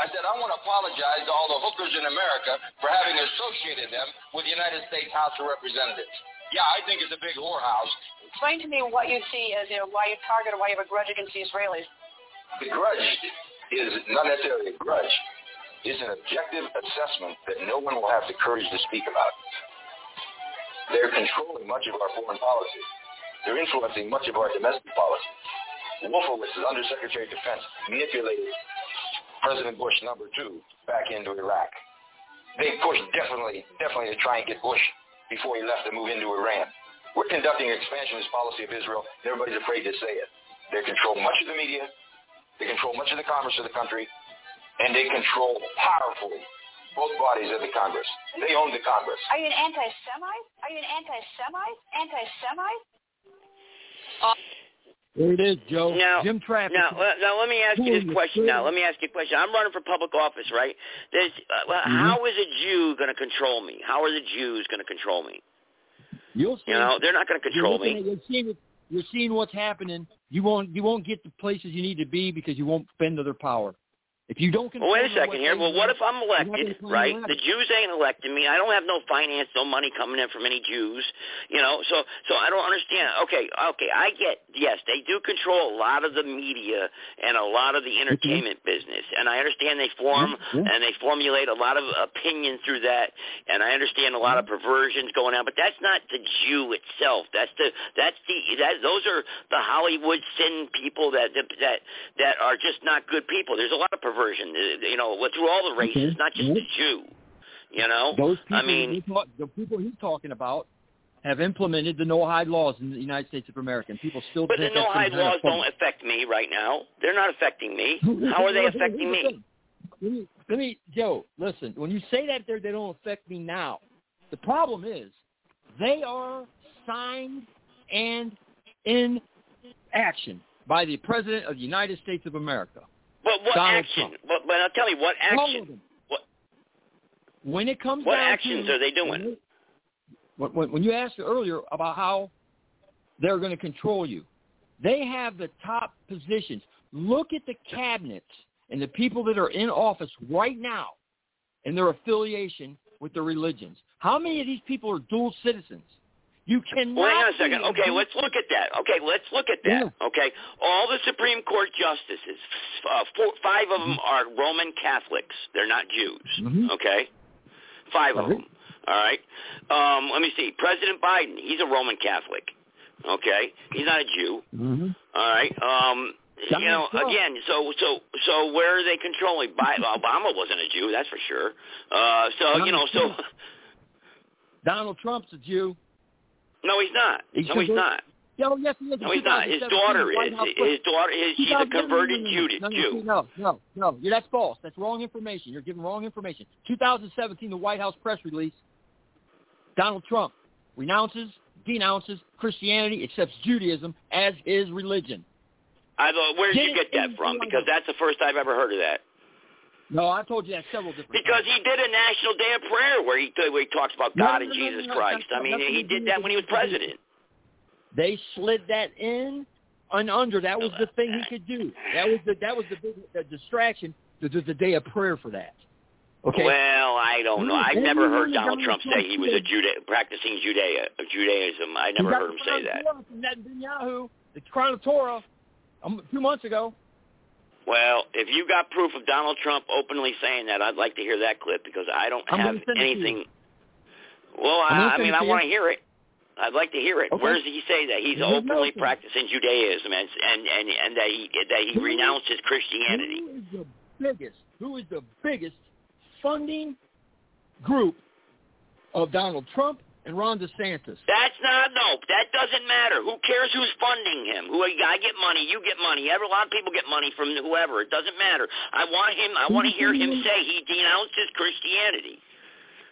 I said, I want to apologize to all the hookers in America for having associated them with the United States House of Representatives. Yeah, I think it's a big whorehouse. Explain to me what you see as you know, why you target or why you have a grudge against the Israelis. The grudge is not necessarily a grudge. It's an objective assessment that no one will have the courage to speak about. They're controlling much of our foreign policy. They're influencing much of our domestic policy. Wolfowitz, as Undersecretary of Defense, manipulated President Bush number two back into Iraq. They pushed definitely, definitely to try and get Bush before he left to move into Iran. We're conducting an expansionist policy of Israel, and everybody's afraid to say it. They control much of the media. They control much of the commerce of the country, and they control powerfully both bodies of the Congress. They own the Congress. Are you an anti-Semite? Are you an anti-Semite? Anti-Semite? Uh, There it is, Joe. Now, Jim Travis. Now, uh, now let me ask you this question. Now, let me ask you a question. I'm running for public office, right? There's, uh, well, Mm-hmm. How is a Jew going to control me? How are the Jews going to control me? You'll see. You know, they're not going to control me. at- You're seeing, you're seeing what's happening. You won't. You won't get the places you need to be because you won't bend to their power. If you don't Well, wait a second here. Well, what if I'm elected, right? the. The Jews ain't electing me. I don't have no finance, no money coming in from any Jews. You know, so so I don't understand. Okay, okay, I get. Yes, they do control a lot of the media and a lot of the entertainment business, and I understand they form Yeah, and they formulate a lot of opinion through that, and I understand a lot of perversions going on. But that's not the Jew itself. That's the that's the that those are the Hollywood sin people that that that are just not good people. There's a lot of perversion. Uh, You know, through all the races, not just the Jew. You know, Those people, I mean, talk- the people he's talking about have implemented the no hide laws in the United States of America, and people still but the no hide laws don't affect me right now. They're not affecting me. How are they affecting me? Let me, let me, Joe, listen. When you say that they don't affect me now, the problem is they are signed and in action by the President of the United States of America. But what Donald action? Trump. But but I'll tell you what action. What When it comes to what actions to, are they doing? When, when, when you asked earlier about how they're going to control you, they have the top positions. Look at the cabinets and the people that are in office right now and their affiliation with the religions. How many of these people are dual citizens? You cannot. Well, hang on a second. Okay, let's look at that. Okay, let's look at that. Okay, all the Supreme Court justices, uh, four, five of them are Roman Catholics. They're not Jews. Okay, five of them. All right. Um, let me see. President Biden, he's a Roman Catholic. Okay, he's not a Jew. Mm-hmm. All right. Um, you know, again, so so so where are they controlling? Bi- Obama wasn't a Jew, that's for sure. Uh, so you know, so Donald Trump's a Jew. No, he's not. He's no, he's not. No, yes, he is. No, he's not. His daughter is. His daughter is. She's a converted no, no, Jew. no, no, Jew. No, no, no. Yeah, that's false. That's wrong information. You're giving wrong information. 2017, the White House press release. Donald Trump renounces, denounces Christianity, accepts Judaism as his religion. I thought, where did you get that from? Because that's the first I've ever heard of that. No, I told you that several different Because times. he did a national day of prayer where he where he talks about God no, and no, Jesus no, Christ. I mean, he did that when he was president. They slid that in and under. That was the thing he could do. That was the that was the big the distraction. The, day of prayer for that. Okay. Well, I don't know. Mm, I've never mm, heard mm, Donald Donald Trump say he was a. Juda- practicing Judea Judaism. I never heard him say that. Netanyahu, the Crown of Torah, um, two months ago. Well, if you got proof of Donald Trump openly saying that, I'd like to hear that clip because I don't I'm have gonna send it to you. anything. Well, I, I mean, I want to hear it. I'd like to hear it. Okay. Where does he say that he's openly practicing Judaism and and and, and that he that he Who- renounces Christianity? Who is the biggest? Who is the biggest funding group of Donald Trump and Ron DeSantis? That's not nope. That doesn't matter. Who cares who's funding him? Who I get money, you get money. Every a lot of people get money from whoever. It doesn't matter. I want him. I want to hear him say he denounces Christianity.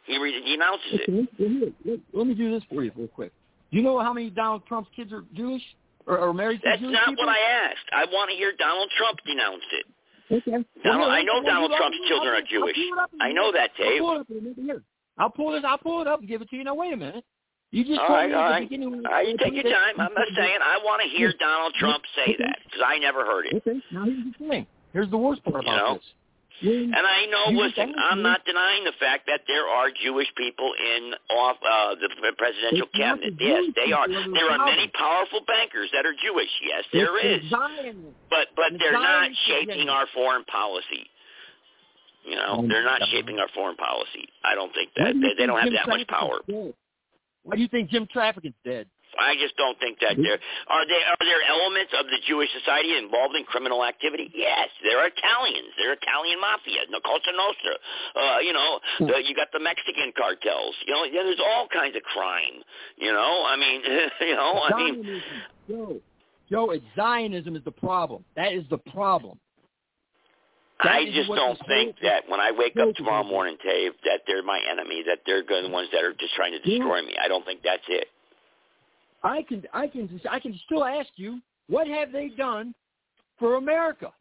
He re- denounces it. Okay, let, let me do this for you real quick. Do you know how many Donald Trump's kids are Jewish or, or married to That's Jewish not people? what I asked. I want to hear Donald Trump denounce it. Okay. Donald, Well, I know Donald Trump's children are Jewish. I'll pull it up in a I know that, Dave. Pull it up in a minute. Here. I'll pull this. I'll pull it up and give it to you. Now wait a minute. You just All right, me all the beginning All right, you take your time. I'm not saying I want to hear Donald Trump say that because I never heard it. Okay. Now here's the thing. Here's the worst part You about know? this. And I know, listen, I'm not denying the fact that there are Jewish people in off uh, the presidential cabinet. Yes, they are. people that are There are many powerful bankers that are Jewish. Yes, there is. But but they're not shaping our foreign policy. You know, Oh, they're not shaping our foreign policy. I don't think that do they, they don't have Jim that much power. Why do you think Jim Traficant's dead? I just don't think that mm-hmm. there are there are there elements of the Jewish society involved in criminal activity. Yes, there are Italians, there are Italian mafia, the Cosa Nostra. Uh, you know, hmm. the, you got the Mexican cartels. You know, yeah, there's all kinds of crime. You know, I mean, you know, I mean, Zionism. Joe, Joe, it's Zionism is the problem. That is the problem. That I just don't think that when I wake up tomorrow morning, Dave, that they're my enemy, that they're the ones that are just trying to destroy me. I don't think that's it. I can, I can, I can still ask you, what have they done for America?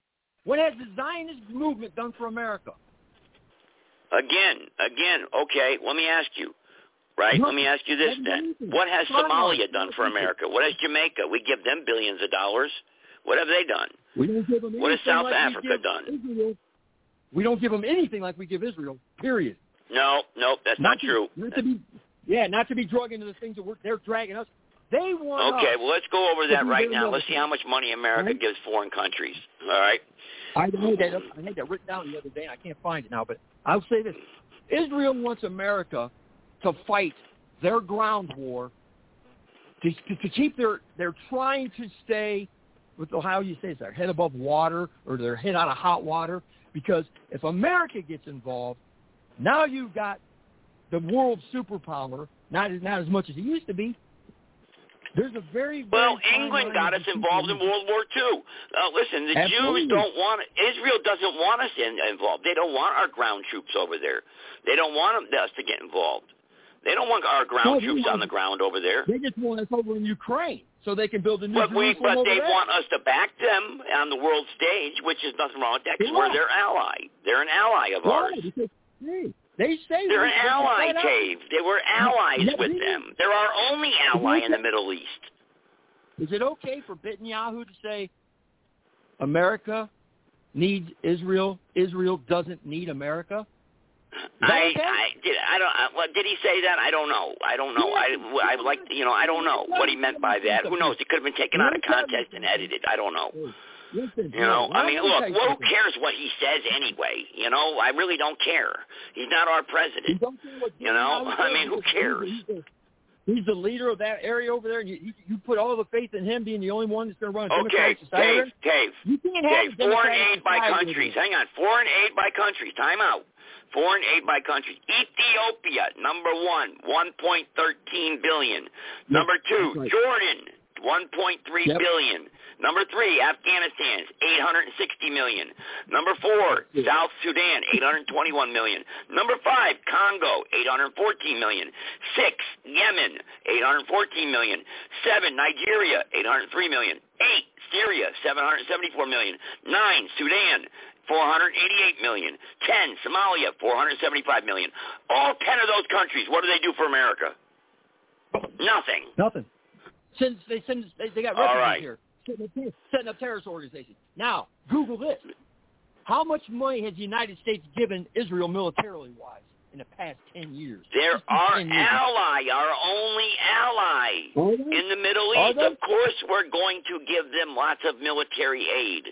What has the Zionist movement done for America? Again, again, okay, let me ask you, right? Let me ask you this then. What has Somalia done for America? What has Jamaica? We give them billions of dollars. What have they done? We don't give them What has South like Africa done? Israel. We don't give them anything like we give Israel. Period. No, no, that's not to- true. Not to be, yeah, not to be drug into the things that we're, they're dragging us. They want Okay, well, let's go over that right now. Let's see how much money America Right. gives foreign countries. All right? I had that. I had that written down the other day. and I can't find it now, but I'll say this: Israel wants America to fight their ground war to, to, to keep their. They're trying to stay with how you say it, their head above water or their head out of hot water. Because if America gets involved, now you've got the world superpower. Not as not as much as it used to be. There's a very, very Well, England got us involved in World War II. Uh, listen, the Absolutely. Jews don't want Israel doesn't want us in, involved. They don't want our ground troops over there. They don't want us to get involved. They don't want our ground they troops on the ground over there. They just want us over in Ukraine so they can build a new But we, Jerusalem but over they there. want us to back them on the world stage, which is nothing wrong with that because we're their ally. They're an ally of ours. Because, hey, they say They're an ally, Dave. They were allies Yeah, with we- them. They're our only ally in the Middle East. Is it okay for Netanyahu to say America needs Israel. Israel doesn't need America. I, I did. I don't. I, what did he say that? I don't know. I don't know. I, I would like. You know. I don't know what he meant by that. Who knows? It could have been taken out of context and edited. I don't know. Listen, You know. I mean, look. Well, who cares what he says anyway? You know. I really don't care. He's not our president. You know. I mean, who cares? He's the leader of that area over there, and you, you, put all the faith in him being the only one that's going to run a Okay. Dave. Dave, You can't have Dave, foreign aid by countries. Hang on, foreign aid by countries. Time out. Foreign aid by country. Ethiopia, number one, 1.13 billion. Number two, right. Jordan, 1.3 Yep. billion. Number three, Afghanistan, 860 million. Number four, South Sudan, 821 million. Number five, Congo, 814 million. Six, Yemen, 814 million. Seven, Nigeria, 803 million. Eight, Syria, 774 million. Nine, Sudan, 488 million. Ten, Somalia, 475 million. All ten of those countries, what do they do for America? Nothing. Nothing. Since they send, they, they got All refugees right. here, setting up, terrorist organizations. Now, Google this: How much money has the United States given Israel militarily wise in the past ten years? They're our years. ally, our only ally in the Middle East. Of course, we're going to give them lots of military aid.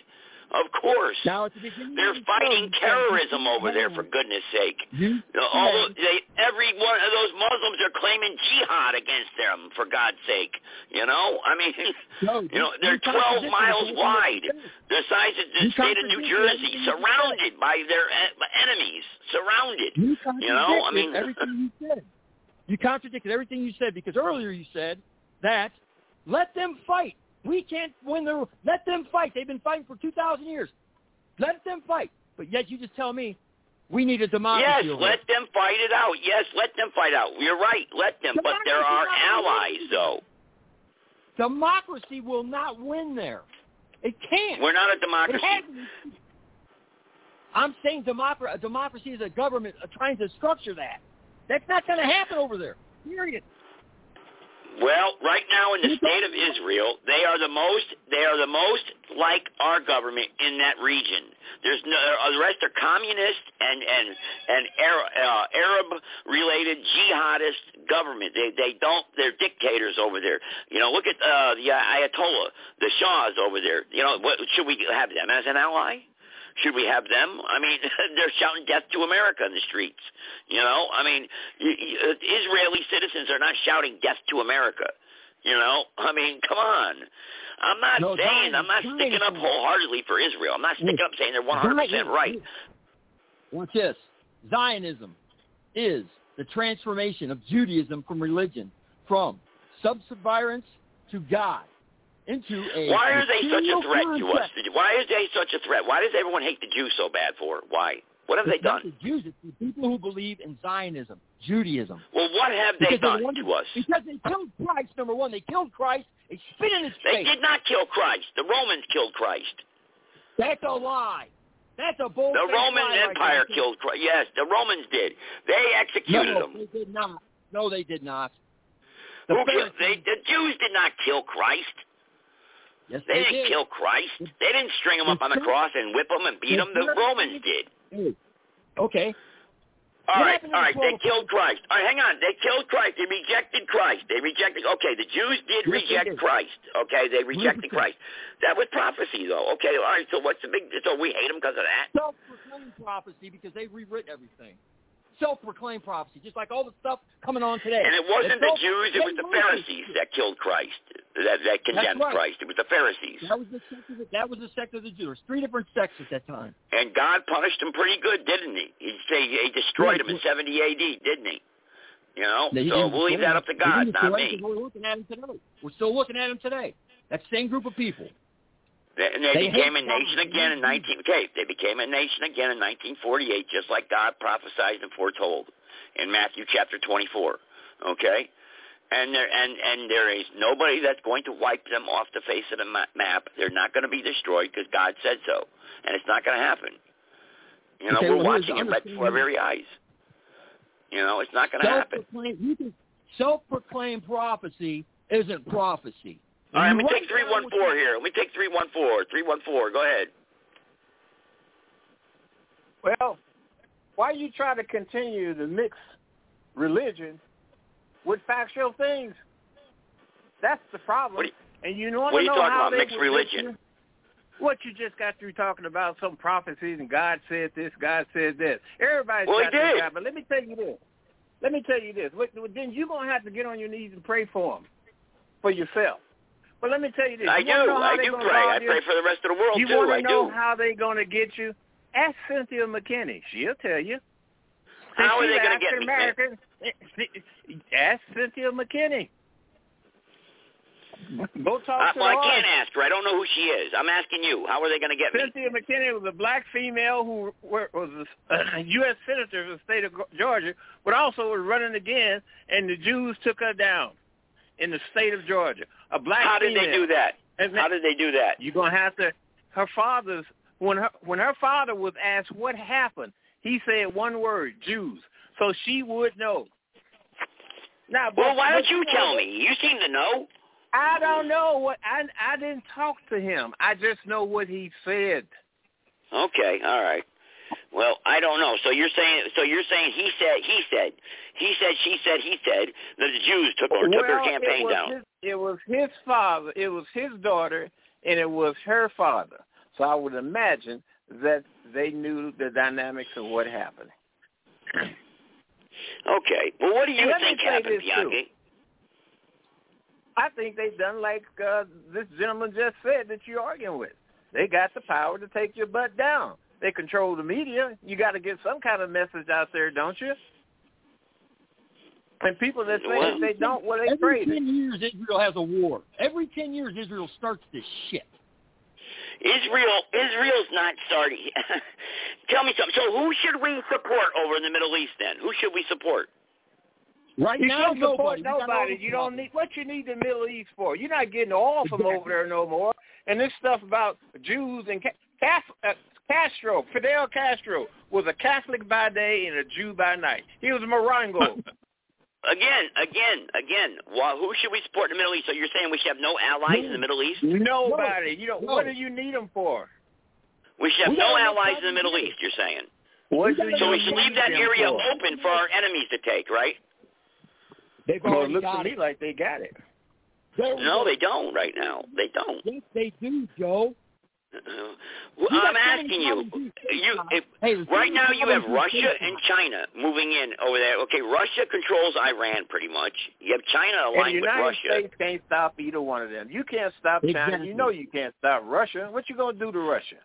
Of course. Now, the They're fighting show, you said- terrorism over there, for goodness sake. You You know, all they, every one of those Muslims are claiming jihad against them, for God's sake. You know, I mean, you know, they're 12 miles wide. The size of the state of New Jersey, everything you said. surrounded by their enemies, surrounded. You know, I contradicted mean, everything you said. You contradicted everything you said because earlier you said that let them fight. We can't win the. Let them fight. They've been fighting for two thousand years. Let them fight. But yet you just tell me we need a democracy. Yes, let them fight it out. Yes, let them fight out. You're right. Let them. But they're our allies, though. Democracy will not win there. It can't. We're not a democracy. I'm saying democracy, democracy is a government trying to structure that. That's not going to happen over there. Period. Well, right now in the state of Israel, they are the most they are the most like our government in that region. There's no uh, the rest are communist and and and Arab, uh, Arab related jihadist government. They they don't they're dictators over there. You know, look at uh, the Ayatollah, the Shahs over there. You know, what should we have them as an ally? Should we have them? I mean, they're shouting death to America in the streets. You know, I mean, y- y- uh, Israeli citizens are not shouting death to America. You know, I mean, come on. I'm not No, saying Zion- I'm not sticking up wholeheartedly for Israel. I'm not sticking up saying they're 100 percent right. Watch this. Zionism is the transformation of Judaism from religion, from subservience to God, into a Why are they such a threat to us? Why is they such a threat? Why does everyone hate the Jews so bad for? Why? What have they It's not done? the Jews, it's the people who believe in Zionism, Judaism. Well, what have they Because done the ones- to us? Because they killed Christ, number one. They killed Christ. They spit in his face. They did not kill Christ. The Romans killed Christ. That's a lie. That's a bull. The Roman Empire killed Christ. Yes, the Romans did. They executed no, him. they did not. No, they did not. Who killed? They, the Jews did not kill Christ. Yes, They, they didn't did. kill Christ. They didn't string him up on the cross and whip him and beat him. The Romans did. Okay. All right, all right. They killed Christ. All right, hang on. They killed Christ. They rejected Christ. They rejected. Okay, the Jews did reject. Christ. Okay, they rejected Christ. That was prophecy, though. Okay, all right. So what's the big? So we hate them because of that? Self-proclaimed prophecy because they rewritten everything. Self-proclaimed prophecy, just like all the stuff coming on today. And it wasn't the Jews. It was the Pharisees that killed Christ. That that condemned right. Christ. It was the Pharisees. That was the sect of the, that was the sect of the Jews. Three different sects at that time. And God punished them pretty good, didn't he? He say he destroyed them in 70 A.D., didn't he? You know. So we'll leave that up to God, not me. We're looking at them today. We're still looking at them today. That same group of people. They- And they, They became a nation again in 19. Okay, they became a nation again in 1948, just like God prophesied and foretold in Matthew chapter 24. Okay, and there and and there is nobody that's going to wipe them off the face of the map. They're not going to be destroyed because God said so, and it's not going to happen. You know, Okay, we're well, watching it right before our very eyes. You know, it's not going to happen. Self-proclaimed, you can, self-proclaimed prophecy isn't prophecy. All right, let me You take 314 here. Let me take 314. 314, go ahead. Well, why are you try to continue to mix religion with factual things? That's the problem. What you- and you want are to you know talking how about, mixed religion? you? What you just got through talking about some prophecies and God said this, God said this. Everybody's Well, got this did. guy, but let me tell you this. Let me tell you this. Then you're gonna have to get on your knees and pray for him, for yourself. But let me tell you this. I You do. wanna know how I do gonna pray. I you? pray for the rest of the world You too. want I to know do. how they going to get you? Ask Cynthia McKinney. She'll tell you. How are they going to get me? Ask Cynthia McKinney. Talk Uh, well. I can't ask her. I don't know who she is. I'm asking you. How are they going to get me? Cynthia McKinney was a black female who was a U.S. senator of the state of Georgia, but also was running again, and the Jews took her down in the state of Georgia. A black How did they do that? And How did they do that? You're gonna have to. Her father's when her when her father was asked what happened, he said one word: Jews. So she would know. Now, but, Well, why don't you tell me? You seem to know. I don't know what I I didn't talk to him. I just know what he said. Okay, all right. Well, I don't know. So you're saying so you're saying he said he said he said she said he said that the Jews took her took her Well, campaign it down. His, it was his father. It was his daughter, and it was her father. So I would imagine that they knew the dynamics of what happened. Okay. Well, what do you And think say happened, this, too. Bianchi? I think they've done like uh, this gentleman just said that you're arguing with. They got the power to take your butt down. They control the media. You got to get some kind of message out there, don't you? And people that say that they don't, well, they Every crazy. ten years, Israel has a war. Every ten years, Israel starts this shit. Israel Israel's not starting. Tell me something. So who should we support over in the Middle East then? Who should we support? Right you now, don't support nobody. Nobody. You don't need what you need the Middle East for. You're not getting oil from over there no more. And this stuff about Jews and Ca- uh, Castro, Fidel Castro, was a Catholic by day and a Jew by night. He was a Marrano. Again, again, again. Well, who should we support in the Middle East? So you're saying we should have no allies in the Middle East? Nobody. You know No. what do you need them for? We should have We no allies in the Middle. East. You're saying. What do So we should leave that area for? open for our enemies to take, right? They've Well, it looks to me it. like they got it. There we No, go. they don't right now. They don't. Yes, they do, Joe. I'm asking you. You if, Hey, right now you have Russia Facebook. and China moving in over there. Okay, Russia controls Iran pretty much. You have China aligned And aligned the with United Russia. States can't stop either one of them. You can't stop China. Exactly. You know you can't stop Russia. What you gonna do to Russia?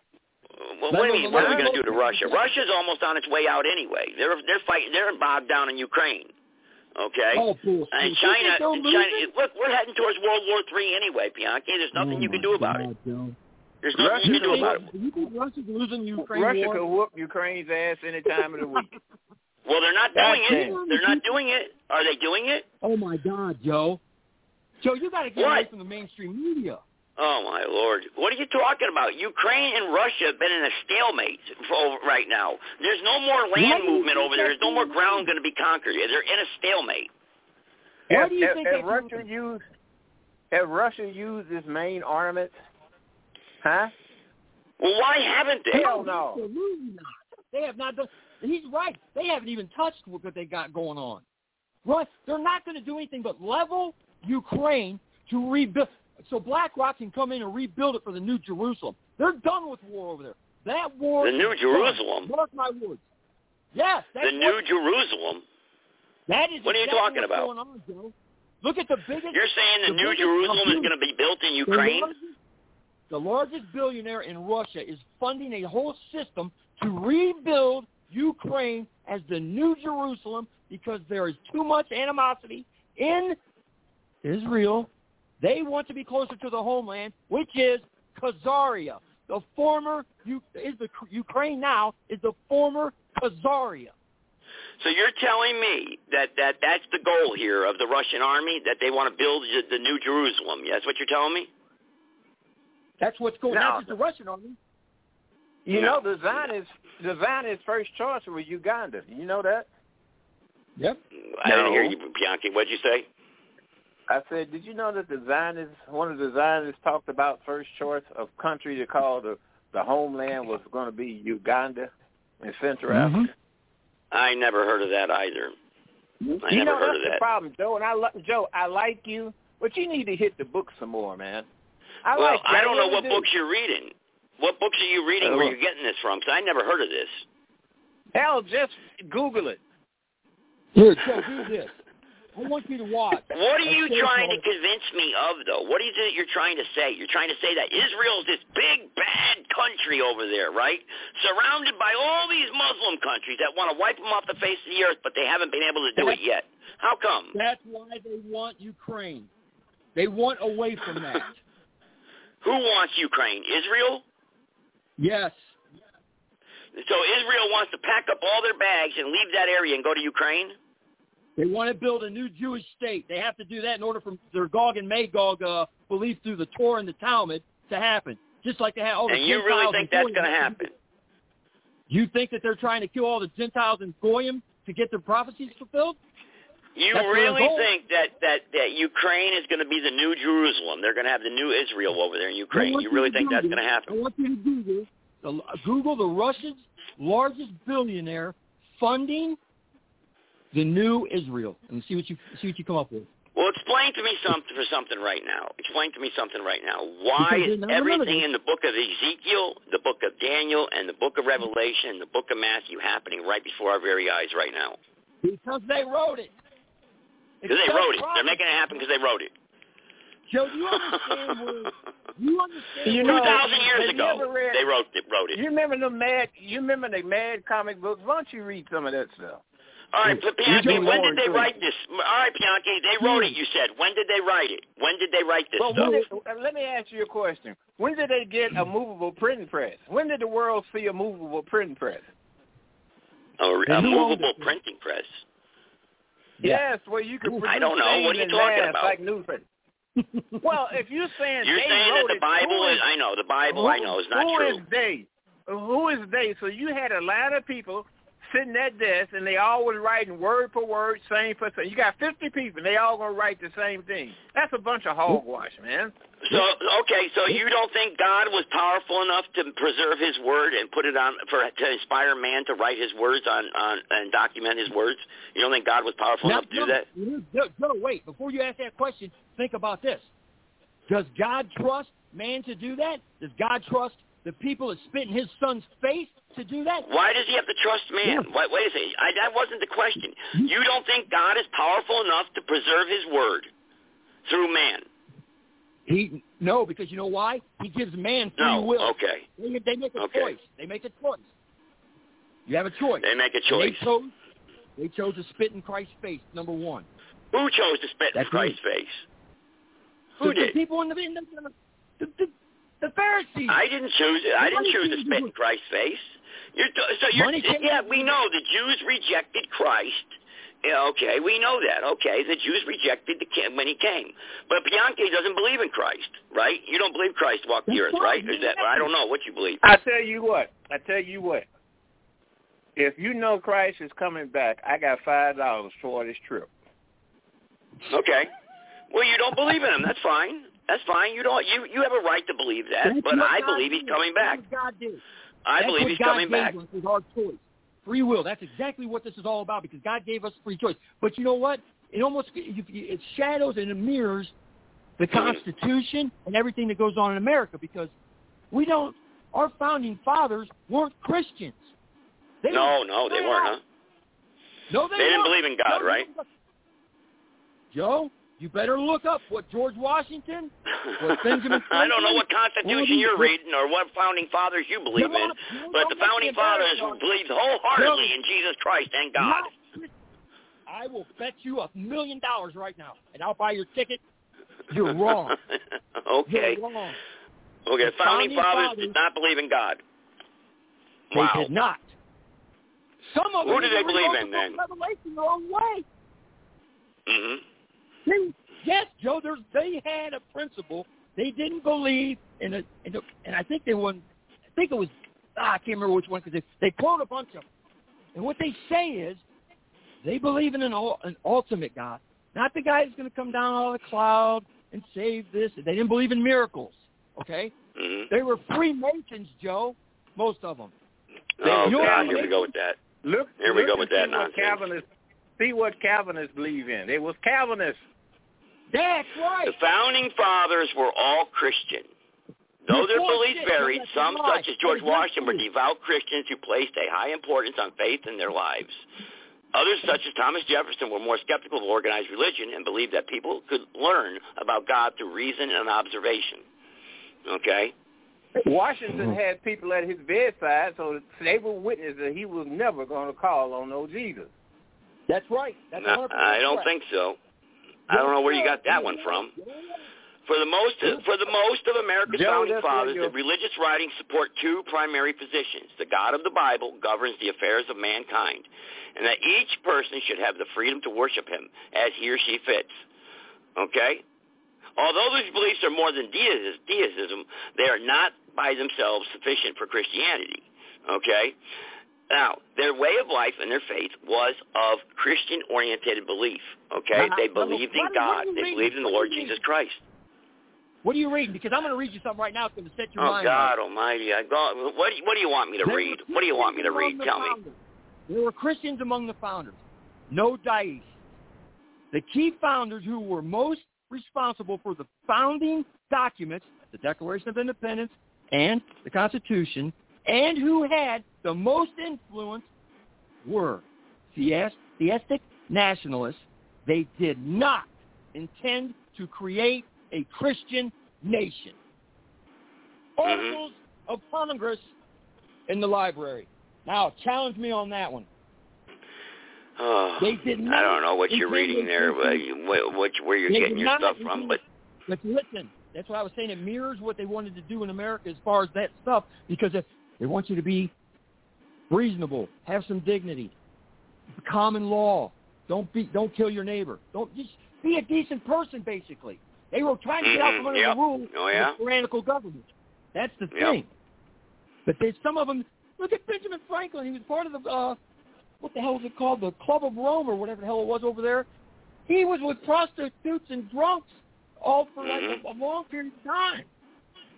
Well, what do you mean? What are we going to do to no, Russia? no. Russia's almost on its way out anyway. They're they're fighting. They're bogged down in Ukraine. Okay. Oh, bullshit. And China, think China. Look, we're heading towards World War Three anyway, Bianchi. There's nothing Oh you can do about it. Joe. There's nothing Russia you can do about it. You think Russia's losing Ukraine Russia war? could whoop Ukraine's ass any time of the week. Well, they're not doing damn. it. They're not doing it. Are they doing it? Oh my God, Joe. Joe, you got to get What? away from the mainstream media. Oh my lord! What are you talking about? Ukraine and Russia have been in a stalemate for right now. There's no more land do movement over there. There's no more ground going to be conquered. They're in a stalemate. Why do you have, think have they Russia used have Russia used its main armament? Huh? Well, why haven't they? Hell no. Absolutely not. They have not done. He's right. They haven't even touched what they got going on. Right? They're not going to do anything but level Ukraine to rebuild. So BlackRock can come in and rebuild it for the New Jerusalem. They're done with war over there. That war. The New Jerusalem? Done. Mark my words. Yes, that's The New Jerusalem. that is What are you exactly talking about? Going on, Joe. Look at the biggest. You're saying the, the New Jerusalem is going to be built in Ukraine? The largest billionaire in Russia is funding a whole system to rebuild Ukraine as the New Jerusalem because there is too much animosity in Israel. They want to be closer to the homeland, which is Khazaria. The former is the Ukraine now is the former Khazaria. So you're telling me that, that that's the goal here of the Russian army, that they want to build the New Jerusalem. That's what you're telling me? That's what's going. No. Not just the Russian army. You No. know the Zionist the Zionist first choice was Uganda. You know that? Yep. I didn't hear you, Bianchi. What'd you say? I said, did you know that the Zionists, one of the Zionists talked about first choice of country to call the, the homeland was going to be Uganda? in Central Mm-hmm. Africa. I never heard of that either. I you never know heard that's of the that. problem, Joe. And I lo- Joe, I like you, but you need to hit the book some more, man. I well, like. I don't know what do. books you're reading. What books are you reading? Uh, Where you getting this from? Because I never heard of this. Hell, just Google it. Here, Joe, do this. I want you to watch. What are you trying to convince me of, though? What is it you're trying to say? You're trying to say that Israel's this big, bad country over there, right? Surrounded by all these Muslim countries that want to wipe them off the face of the earth, but they haven't been able to do it yet. How come? That's why they want Ukraine. They want away from that. Who wants Ukraine? Israel? yes. So Israel wants to pack up all their bags and leave that area and go to Ukraine? They want to build a new Jewish state. They have to do that in order for their Gog and Magog uh, belief through the Torah and the Talmud to happen. Just like they have all the and you really think that's going to happen? You think that they're trying to kill all the Gentiles in Goyim to get their prophecies fulfilled? You That's really think that, that, that Ukraine is going to be the new Jerusalem? They're going to have the new Israel over there in Ukraine. You really think that's going to happen? I want you to Google the, Google the Russia's largest billionaire funding the new Israel, and see what you see what you come up with. Well, explain to me something for something right now. Explain to me something right now. Why isn't everything in the book of Ezekiel, the book of Daniel, and the book of Revelation, and the book of Matthew happening right before our very eyes right now? Because they wrote it. Because they wrote it. They're making it happen because they wrote it. Joe, do you understand where you understand You know, 2,000 years ago, read- they wrote it. Wrote it. You remember the mad? You remember the mad comic books? Why don't you read some of that stuff? All right, but Bianchi, when did they write this? All right, Bianchi, they wrote it. You said. When did they write it? When did they write this Well, stuff? when did, uh, let me ask you a question. When did they get a movable printing press? When did the world see a movable printing press? A, a And who owned movable printing press. Yes, well, you could produce I don't know. What are you talking about? Like newspaper. well, if you're saying You're saying that the Bible is, I know, the Bible, I know, is not who true. is they? Who is they? So you had a lot of people sitting at desk, and they all was writing word for word, same for same. You got 50 people, and they all gonna write the same thing. That's a bunch of hogwash, man. So okay, so you don't think God was powerful enough to preserve His word and put it on for to inspire man to write His words on on and document His words? You don't think God was powerful Now, enough to do that? Joe, Joe, wait. Before you ask that question, think about this. Does God trust man to do that? Does God trust the people that spit in his son's face to do that? Why does He have to trust man? Wait, wait a second. I, that wasn't the question. Mm-hmm. You don't think God is powerful enough to preserve His word through man? He no, because you know why? He gives man free No. will. Okay. They, they make a Okay. choice. They make a choice. You have a choice. They make a choice. They chose, they chose to spit in Christ's face. Number one. Who chose to spit in That's Christ's face? Who the, did? The people in the in the, the, the, the Pharisees. I didn't choose it. I didn't choose to spit in Christ's face. You're, so you're, Money yeah, we know the Jews rejected Christ. Yeah, okay, we know that. Okay, the Jews rejected the king when he came, but Bianchi doesn't believe in Christ, right? You don't believe Christ walked the earth, right? Is that I don't know what you believe. I tell you what. I tell you what. If you know Christ is coming back, I got five dollars for this trip. Okay, well you don't believe in him. That's fine. That's fine. You don't. You you have a right to believe that, That's but I God believe he's coming back. God did. I That's believe he's God coming gave back. Us is our choice, free will. That's exactly what this is all about because God gave us free choice. But you know what? It almost it shadows and it mirrors the Mm-hmm. Constitution and everything that goes on in America because we don't. Our founding fathers weren't Christians. They No, no, they weren't, huh? No, they, They didn't believe in God, No, right? Joe, you better look up what George Washington, what Benjamin. Franklin, I don't know what Constitution you're reading or what founding fathers you believe in, but the founding fathers believed wholeheartedly in Jesus Christ and God. I will bet you a million dollars right now, and I'll buy your ticket. You're wrong. okay. You're wrong. Okay, the The founding founding fathers fathers- did not believe in God. They Wow. did not. Some of Who them did they believe in the then? Revelation their own way. hmm They, yes, Joe. There's, they had a principle. They didn't believe in a, in a and I think they won. I think it was. Ah, I can't remember which one because they, they quote a bunch of them. And what they say is, they believe in an, an ultimate God, not the guy who's going to come down out of the cloud and save this. They didn't believe in miracles. Okay, hmm they were Freemasons, Joe. Most of them. Oh You're God, here we go with that. Look, Here we look go with see that what nonsense. Calvinists, see what Calvinists believe in. It was Calvinists. That's right. The founding fathers were all Christian. Though their beliefs varied, some, such as George Washington, were devout Christians who placed a high importance on faith in their lives. Others, such as Thomas Jefferson, were more skeptical of organized religion and believed that people could learn about God through reason and observation. Okay? Washington had people at his bedside, so they were witness that he was never going to call on no Jesus. That's right. That's No, I don't right. think so. I don't know where you got that one from. For the most for the most of America's Joe, founding fathers, the religious writings support two primary positions. The God of the Bible governs the affairs of mankind, and that each person should have the freedom to worship him as he or she fits. Okay? Although these beliefs are more than deism, they are not by themselves sufficient for Christianity. Okay? Now, their way of life and their faith was of Christian-oriented belief. Okay? Now, They now, believed in God. They mean? believed in the Lord? Jesus Christ. What are you reading? Because I'm going to read you something right now that's going to set your Oh mind God right. Almighty! I what do you, what do you want me to There read? What do you want me to read? Christians among the Tell me. There were Christians among the founders. No dice. The key founders who were most responsible for the founding documents, the Declaration of Independence and the Constitution, and who had the most influence were theistic nationalists. They did not intend to create a Christian nation. Mm-hmm. Articles of Congress in the library. Now, challenge me on that one. Oh, They did I don't know what you're reading there, but create- what, what, where you're getting your stuff from. But But listen, that's what I was saying. It mirrors what they wanted to do in America as far as that stuff because if they want you to be reasonable, have some dignity, common law, don't be, don't kill your neighbor, don't just be a decent person. Basically, they were trying to get out from under yep. the rule Oh, yeah? of tyrannical government. That's the Yep. thing. But there's some of them. Look at Benjamin Franklin. He was part of the uh, what the hell is it called? The Club of Rome or whatever the hell it was over there. He was with prostitutes and drunks all for like Mhm. a, a long period of time.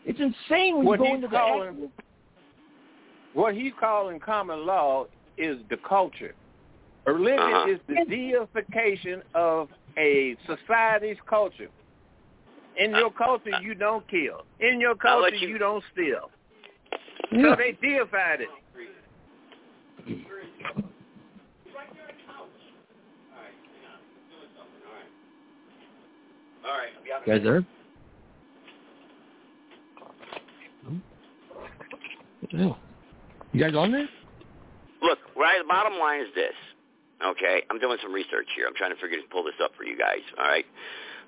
It's insane when What you go into the actual- What he's calling common law is the culture. Religion Uh-huh. is the deification of a society's culture. In your culture, you don't kill. In your culture, you- you don't steal. So they deified it. all right, You guys there? What the hell? You guys on there? Look, right. The bottom line is this. Okay, I'm doing some research here. I'm trying to figure to pull this up for you guys. All right.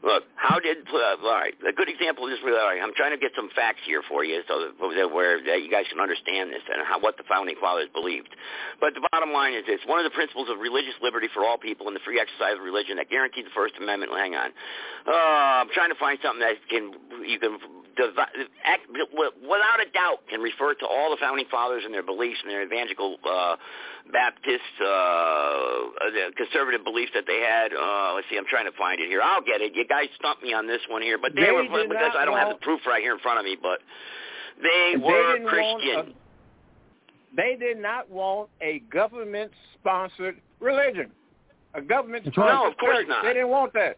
Look, how did uh, all right? A good example is really. All right, I'm trying to get some facts here for you, so that, where that you guys can understand this and how what the founding fathers believed. But the bottom line is this: one of the principles of religious liberty for all people and the free exercise of religion that guaranteed the First Amendment. Hang on, uh, I'm trying to find something that can you can without a doubt can refer to all the founding fathers and their beliefs and their evangelical uh, Baptist uh, conservative beliefs that they had. Uh, let's see, I'm trying to find it here. I'll get it. You guys stumped me on this one here, but they, They were because I don't have the proof right here in front of me, but they They were didn't Christian. a- They did not want a government-sponsored religion. A government-sponsored No, of course church. not. They didn't want that.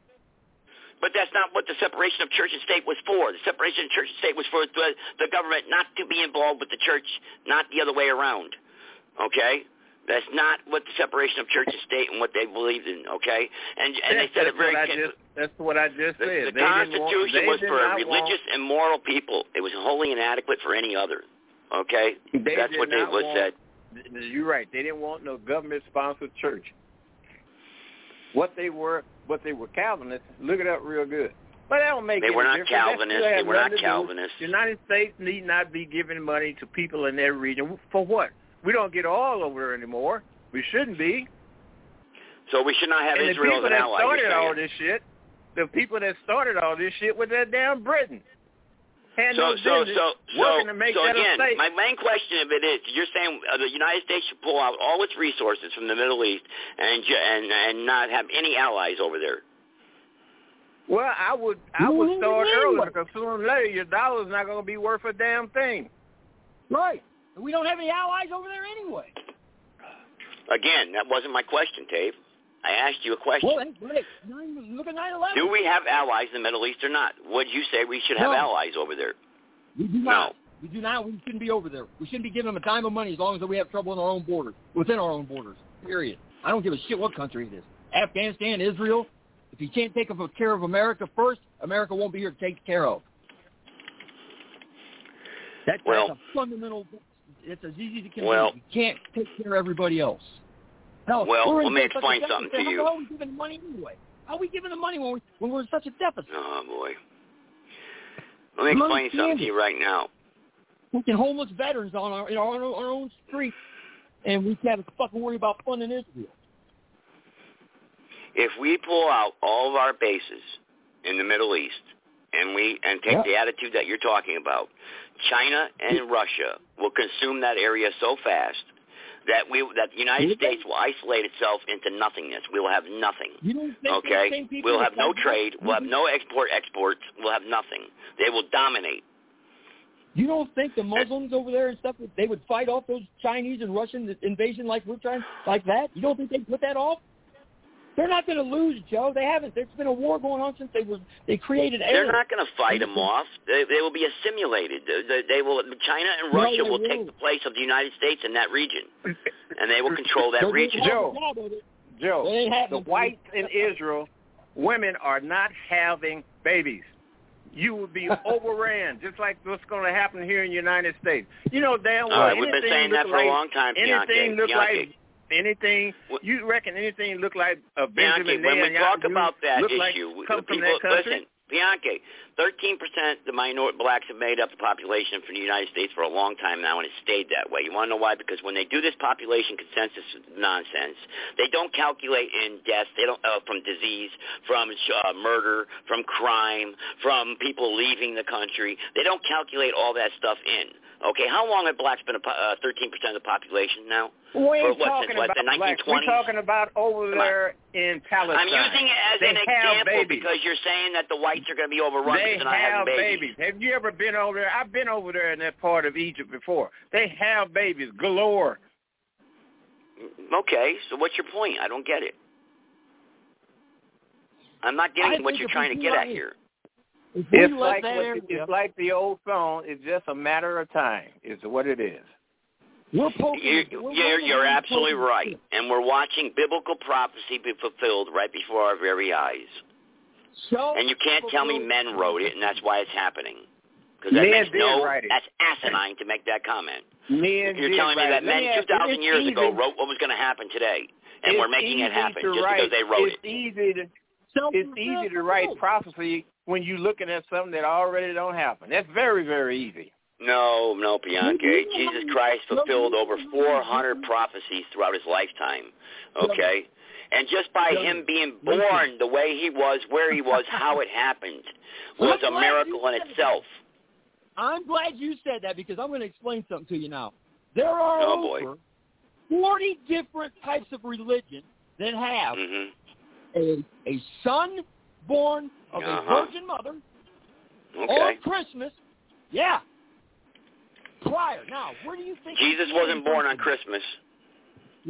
But that's not what the separation of church and state was for. The separation of church and state was for the, the government not to be involved with the church, not the other way around. Okay? That's not what the separation of church and state and what they believed in, okay? And and they said it that's very what just, That's what I just the, said. the They didn't want- Constitution was for a religious want- and moral people. It was wholly inadequate for any other. Okay? That's what it was want- said. You're right. They didn't want no government-sponsored church. What they were, what they were Calvinists. Look it up real good. But that don't make They were not difference. Calvinists. They were not nothing to do- Calvinists. The United States need not be giving money to people in their region for what? We don't get oil over there anymore. We shouldn't be. So we should not have and Israel as an that ally. started you're all this shit, the people that started all this shit was that damn Britain. Had so, no so, business so, so, working to make so that again, a state. my main question of it is, you're saying uh, the United States should pull out all its resources from the Middle East and and and not have any allies over there. Well, I would I would start yeah. early because sooner or later your dollar's not going to be worth a damn thing. Right. We don't have any allies over there anyway. Again, that wasn't my question, Dave. I asked you a question. Well, look at 9/11. Do we have allies in the Middle East or not? Would you say we should have No. allies over there? We do not. We do not. We shouldn't be over there. We shouldn't be giving them a dime of money as long as we have trouble in our own borders, within our own borders. Period. I don't give a shit what country it is. Afghanistan, Israel. If you can't take care of America first, America won't be here to take care of. That's, Well- that's a fundamental. It's as easy to convince. Well- you can't take care of everybody else. Well, let me explain something to you. hell are we giving the money anyway? How are we giving the money when, we, when we're in such a deficit? Oh boy. Let me explain something to you right now. fucking homeless veterans on our in our, own- our own street, and we can't fucking worry about funding Israel. If we pull out all of our bases in the Middle East and we and take Yeah. the attitude that you're talking about, China and Russia will consume that area so fast that we that the United States will isolate itself into nothingness. We will have nothing. You don't think those Okay? We'll have no trade. We'll have no export exports. We'll have nothing. They will dominate. You don't think the Muslims over there and stuff they would fight off those Chinese and Russian invasion like we're trying like that? You don't think they put that off? They're not going to lose, Joe. They haven't. There's been a war going on since they were they created They're air. not going to fight them off. They, they will be assimilated. They, they, they will. China and Russia they will take won't. the place of the United States in that region, and they will control that region. Joe. job of it. Joe, They ain't having the whites in Israel, women are not having babies. You will be overran, just like what's going to happen here in the United States. You know damn well. All right, we've been saying that look for a long time, Anything Bianchi. look Bianchi. like anything? You reckon anything look like a Bianchi, Benjamin when we talk about that issue, like, the come from that country? listen. Bianchi, 13% the minor blacks have made up the population for the United States for a long time now, and it's stayed that way. You want to know why? Because when they do this population consensus nonsense, they don't calculate in deaths, they don't uh, from disease, from uh, murder, from crime, from people leaving the country. They don't calculate all that stuff in. Okay, how long have blacks been a uh, 13% of the population now? We ain't what, talking what, about the blacks. 1920s? We're talking about over there in Palestine. I'm using it as they an example babies. because you're saying that the whites are going to be overrun they because have having babies. Have you ever been over there? I've been over there in that part of Egypt before. They have babies galore. Okay, so what's your point? I don't get it. I'm not I getting what you're trying to get at here. Mm-hmm. It's like that what- it's like the old song. It's just a matter of time. Is what it is. We're poking. You're, we're you're, you're absolutely poking right, and we're watching biblical prophecy be fulfilled right before our very eyes. So, And you can't tell me men wrote it, and that's why it's happening. Because that Men makes no, write that's asinine to make that comment. Men You're did telling me write that it. Men me ask you, 2,000 it's years ago easy- wrote what was going to happen today, and it's we're making it easy happen to just write, because they wrote it's it. Easy to, it's easy to write prophecy when you're looking at something that already don't happen. That's very, very easy. No, no, Bianca. Jesus Christ fulfilled over 400 prophecies throughout his lifetime. Okay? And just by him being born the way he was, where he was, how it happened, was a miracle in itself. I'm glad you said that because I'm going to explain something to you now. There are Oh, boy. over 40 different types of religion that have hmm a a son born of Uh-huh. a virgin mother Okay. on Christmas. Yeah. Prior. Now, where do you think Jesus wasn't born on Christmas.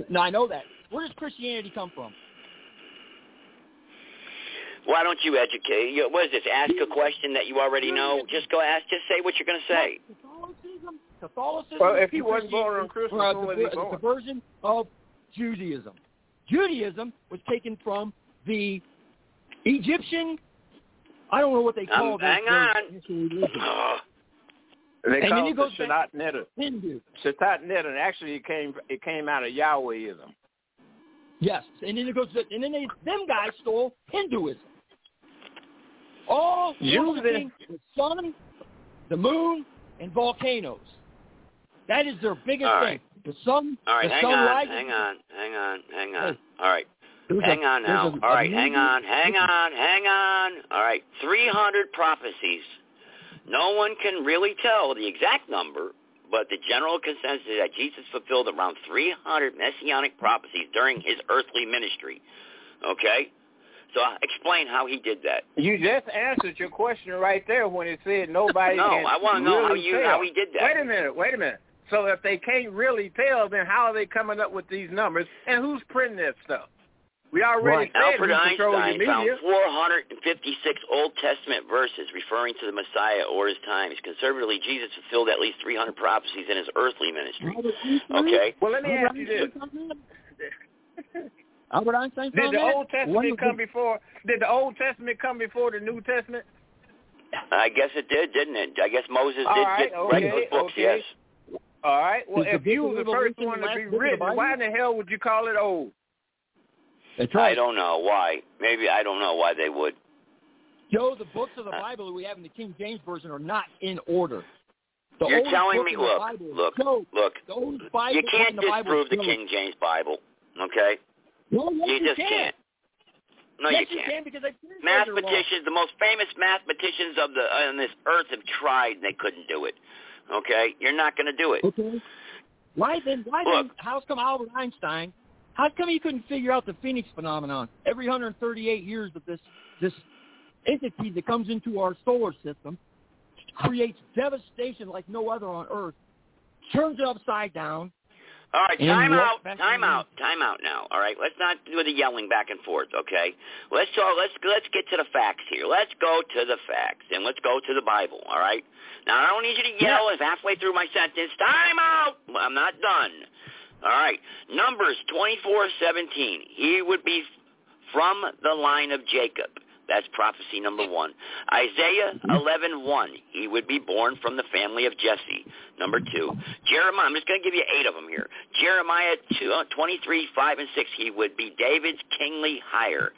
No, I know that. Where does Christianity come from? Why don't you educate? You, what is this? Ask a question that you already know. Just go ask. Just say what you're going to say. Catholicism. Catholicism. Well, if he wasn't born on Christmas, were a when was born? a diversion of Judaism. Judaism was taken from the Egyptian. I don't know what they call Um, hang on. They And call then it goes the back- Shadat Hindu. Neder. Actually, it came it came out of Yahwehism. Yes, and then it goes. And then they them guys stole Hinduism. All worshiping the sun, the moon, and volcanoes. That is their biggest All thing. The sun, All right, the hang sun on, rises. hang on, hang on, hang on. Hey. All right. A- Hang on now. a- All hang on, hang on, hang on. All right, 300 prophecies. No one can really tell the exact number, but the general consensus is that Jesus fulfilled around 300 messianic prophecies during his earthly ministry. Okay? So uh, explain how he did that. You just answered your question right there when it said nobody No, I wanna know really how you- tell. how he did that. Wait a minute, wait a minute. So if they can't really tell, then how are they coming up with these numbers? And who's printing that stuff? We already right. said Albert who controls the Einstein found 456 Old Testament verses referring to the Messiah or his times. Conservatively, Jesus fulfilled at least 300 prophecies in his earthly ministry. Okay? Well, let me ask you this. Albert Einstein Did found the that? Old When Testament come it? before? Did the Old Testament come before the New Testament? I guess it did, didn't it? I guess Moses All did right, get write okay, those books, okay. yes. All right. Well, Is if you were the first one to be last book of the written, why in the hell would you call it old? That's I don't know why. Maybe I don't know why they would. Joe, the books of the uh, Bible that we have in the King James Version are not in order. The You're telling me, look, Bible look, Joe, look. Bible You can't the disprove is the King James Bible, okay? No, yes, you you just can. can't. No, yes, you can't. can because they translated it wrong. Mathematicians, the most famous mathematicians of the on this earth have tried and they couldn't do it. Okay, you're not going to do it. Okay. Why then? Why then? How come Albert Einstein? How come he couldn't figure out the Phoenix phenomenon? Every 138 years of this this entity that comes into our solar system creates devastation like no other on Earth, turns it upside down. All right, time out, time out, time out now. All right, let's not do the yelling back and forth. Okay, let's talk. Let's let's get to the facts here. Let's go to the facts and let's go to the Bible. All right. Now I don't need you to yell if halfway through my sentence. Time out. I'm not done. All right. Numbers twenty-four seventeen. He would be from the line of Jacob. That's prophecy number one. Isaiah eleven one. He would be born from the family of Jesse. Number two. Jeremiah. I'm just going to give you eight of them here. Jeremiah two, uh, 23, 5, and 6. He would be David's kingly hire.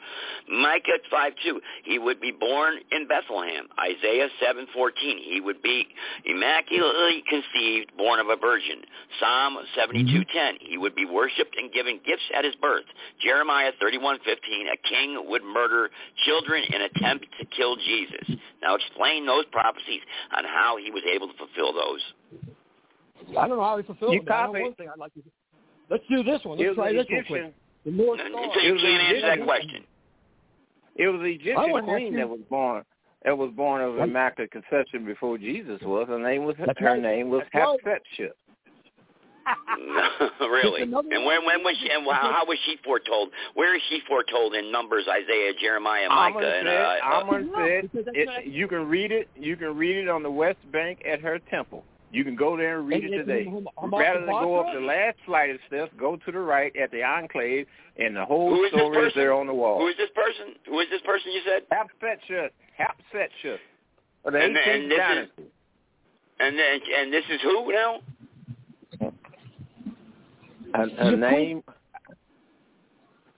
Micah 5, 2. He would be born in Bethlehem. Isaiah 7, 14. He would be immaculately conceived, born of a virgin. Psalm 72, 10. He would be worshipped and given gifts at his birth. Jeremiah 31, 15. A king would murder children in attempt to kill Jesus. Now explain those prophecies on how he was able to fulfill those. I don't know how he fulfilled You it. but I know copy. one thing I'd like to do. Let's do this one. Let's was try an this real quick. The North So you It was can't an answer that Egyptian. question. It was the I Egyptian wouldn't queen ask you- that was born. That was born of What? immaculate conception before Jesus was. Her name was That's her right. name was That's right. Hatshepsut. really? And when when was she? And how, how was she foretold? Where is she foretold in Numbers, Isaiah, Jeremiah, Micah, Amon and said, uh, uh, Amon said because that's it, you can read it. You can read it on the west bank at her temple. You can go there and read And it today. Rather than go up the last flight of steps, go to the right at the enclave, and the whole Who is this story is there on the wall. who is this person? Who is this person you said? Hatshepsut. Hatshepsut. Of the And- 18th and this is- dynasty. And then and this is who now? Her, her name,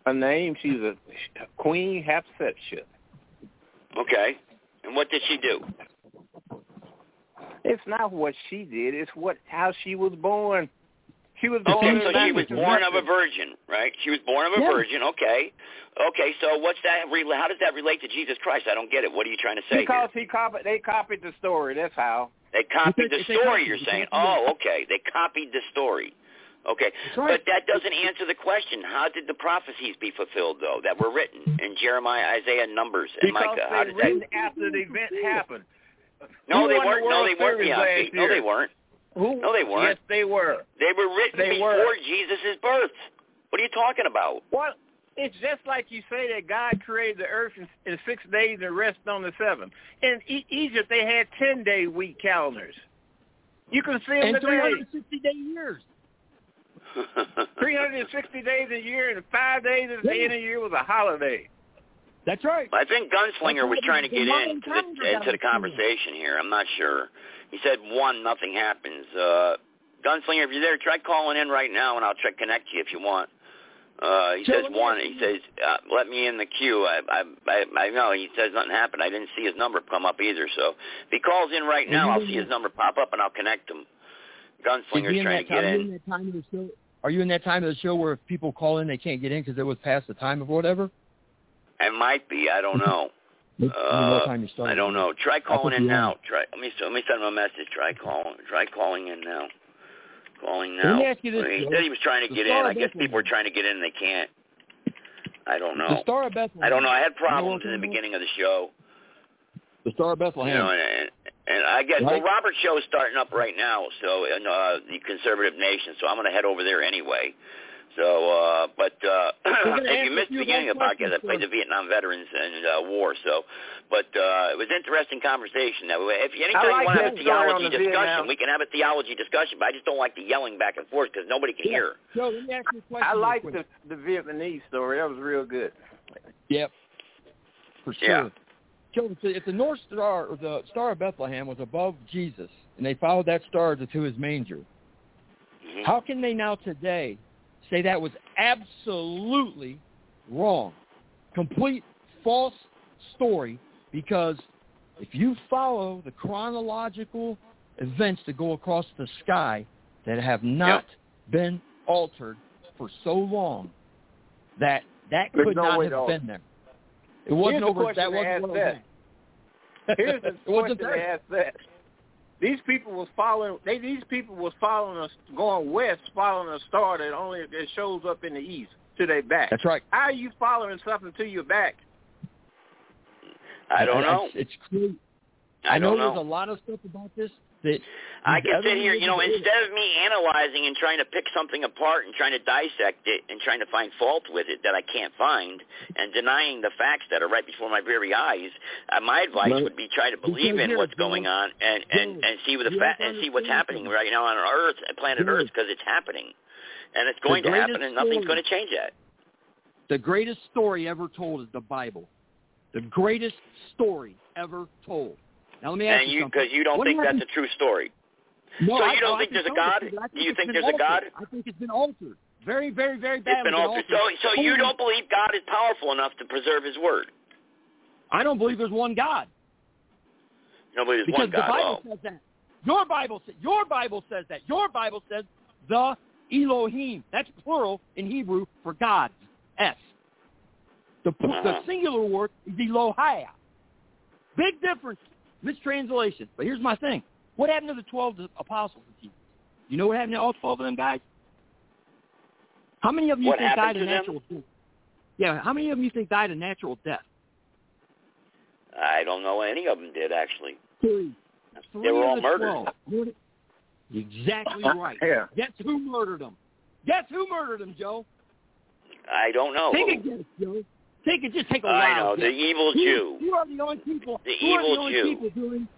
her name, she's a Queen Hatshepsut. Okay. And what did she do? It's not what she did; it's what how she was born. She was oh, Okay, born. so she was born of a virgin, right? She was born of a Yeah. virgin. Okay. Okay. So what's that? rela- How does that relate to Jesus Christ? I don't get it. What are you trying to say? here? Because he copied, they copied the story. That's how. They copied the a- it's a story, you're saying. Oh, okay. They copied the story. Okay. right. But that doesn't answer the question. How did the prophecies be fulfilled, though, that were written in Jeremiah, Isaiah, Numbers, and Because Micah? How they did written that... after the event happened. No, they weren't. No, they weren't, Series No, they weren't. Who? No, they weren't. Yes, they were. They were written They before were. Jesus' birth. What are you talking about? Well, it's just like you say that God created the earth in, in six days and rested on the seventh. In e- Egypt, they had ten-day week calendars. You can see them And today. 360 day years. 360 days a year, and five days at the Yeah. end of the year was a holiday. That's right. I think Gunslinger was trying to get Modern into the, into the conversation here. I'm not sure. He said one, nothing happens. Uh, Gunslinger, if you're there, try calling in right now, and I'll try to connect you if you want. Uh, he So says let me one. He says, uh, "Let me in the queue." I, I, I, I know. He says nothing happened. I didn't see his number come up either. So if he calls in right now, I'll see his number pop up, and I'll connect him. Is he Gunslinger's in trying that to get time, Are you in. in that time of the show? Are you in that time of the show where if people call in, they can't get in because it was past the time of whatever? It might be. I don't know. What Uh, you. I don't know. Try calling in now. Try. Let me let me send him a message. Try calling. Try calling in now. Calling now. Let me ask you this, he said he was trying to get in. I guess people are trying to get in and they can't. I don't know. The. Star of Bethlehem. I don't know. I had You problems in the beginning of the show. The Star of You Bethlehem. know, and, And I guess well, Right. Robert's show is starting up right now, so in uh, the Conservative Nation. So I'm going to head over there anyway. So, uh, but uh, if you missed the beginning of the podcast, I questions played the Vietnam veterans and uh, war. So, but uh, it was interesting conversation. That way, if anytime like you want to have a that story on theology discussion, Vietnam. we can have a theology discussion. But I just don't like the yelling back and forth because nobody can hear. Joe, let me ask you a question. I like the the Vietnamese story. That was real good. Yep. For sure. Yeah. If the, if the North Star or the Star of Bethlehem was above Jesus and they followed that star to his manger, Mm-hmm. how can they now today say that was absolutely wrong? Complete false story because if you follow the chronological events that go across the sky that have not been altered for so long that that There's could no not have been there. It wasn't Here's over. question That to wasn't ask that. it was. Here's the It wasn't question to there. ask that. These people was following. They these people was following us going west, following a star that only that shows up in the east to their back. That's right. How are you following something to your back? I don't know. It's, it's crazy. I know don't there's a lot of stuff about this that I can sit here, you know, instead of me analyzing and trying to pick something apart and trying to dissect it and trying to find fault with it that I can't find and denying the facts that are right before my very eyes, uh, my advice Right. would be try to believe in what's going on and and and see what the fa- and see what's happening right now on Earth, planet Earth, because it's happening, and it's going to happen, and nothing's going to change that. the greatest story ever told is the Bible. The greatest story ever told. Now let me ask And you you, because you don't What think that's a true story. No, so I- you don't no, think there's a God? you, Do you think there's a God? I think it's been altered. Very, very, very It's badly been altered. So, so you don't believe God is powerful enough to preserve His word? I don't believe there's one God. Nobody there's Because one the Bible oh. says that. Your Bible says your Bible says that. Your Bible says the Elohim. That's plural in Hebrew for gods. S. The Uh-huh. the singular word is Elohia. Big difference. Mistranslation. But here's my thing. What happened to the twelve apostles? You know what happened to all twelve of them guys? How many of you What think died a to them? natural death? Yeah, how many of you think died a natural death? I don't know any of them did actually. Three. They Three were all the murdered. 12. Exactly right. Yeah. Guess who murdered them? Guess who murdered them, Joe? I don't know. Take a guess, Joe. Take it. Just take a I wild know, the evil Jew. Who are the only people? The who are evil the only Jew. people doing?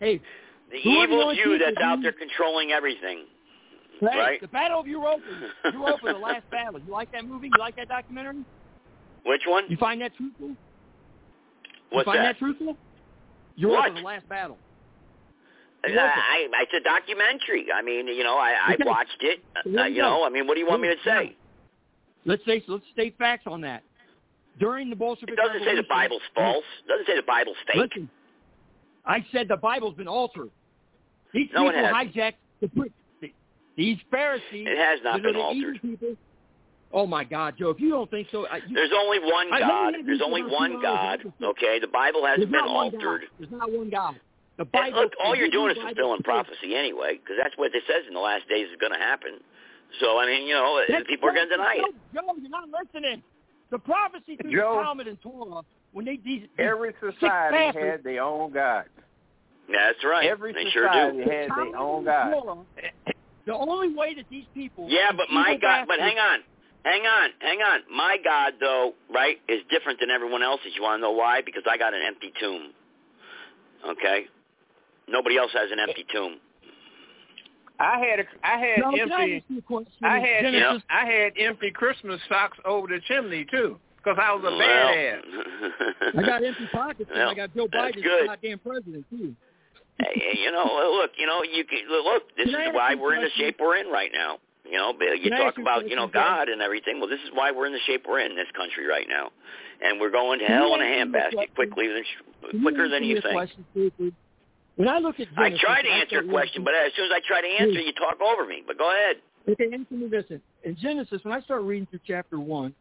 Hey, The are the evil only Jew that's out there controlling everything. hey, right? the Battle of Europa. Europa, the last battle. You like that movie? You like that documentary? Which one? You find that truthful? You What's find that? that truthful? Europa, What? the last battle. I, I, it's a documentary. I mean, you know, I, I Okay. watched it. Uh, you you know, I mean, what do you want me to say? Let's say let's state facts on that. During the Bolshevik It doesn't say the Bible's false. It doesn't say the Bible's fake. Listen, I said the Bible's been altered. These No, people hijacked the, the these Pharisees. It has not been altered. People. Oh my God, Joe! If you don't think so, I, you, There's only one I- let me God. There's only one God. Okay, the Bible hasn't there's been altered. There's not one God. The And Bible. look, all you're doing is fulfilling prophecy anyway, because that's what it says in the last days is going to happen. So I mean, you know, That's people are going to deny it. Joe, you're not listening. The prophecy through Joe, the Talmud and Torah when they these, these Every society pastors- had their own God. Yeah, that's right. Every they sure society do. had their own and God. Torah, The only way that these people Yeah, but my God, but hang on, hang on, hang on. My God, though, right, is different than everyone else's. You want to know why? Because I got an empty tomb. Okay, nobody else has an empty tomb. I had a, I had Now, can I empty ask you a question? I had Genesis, I had empty Christmas socks over the chimney too, because I was a Well, badass. I got empty pockets and I got Joe that's Biden good. as goddamn president too. hey, you know, look, you know, you can look. This Can is why we're in the shape we're in right now. You know, but you Can talk you about you know? God and everything. Well, this is why we're in the shape we're in in this country right now, and we're going to Can hell in a answer me handbasket quickly than quicker than you a think. When I look at I try to answer a question, but as soon as I try to answer, you talk over me. But go ahead. Okay, answer me this. In Genesis, when I start reading through chapter one,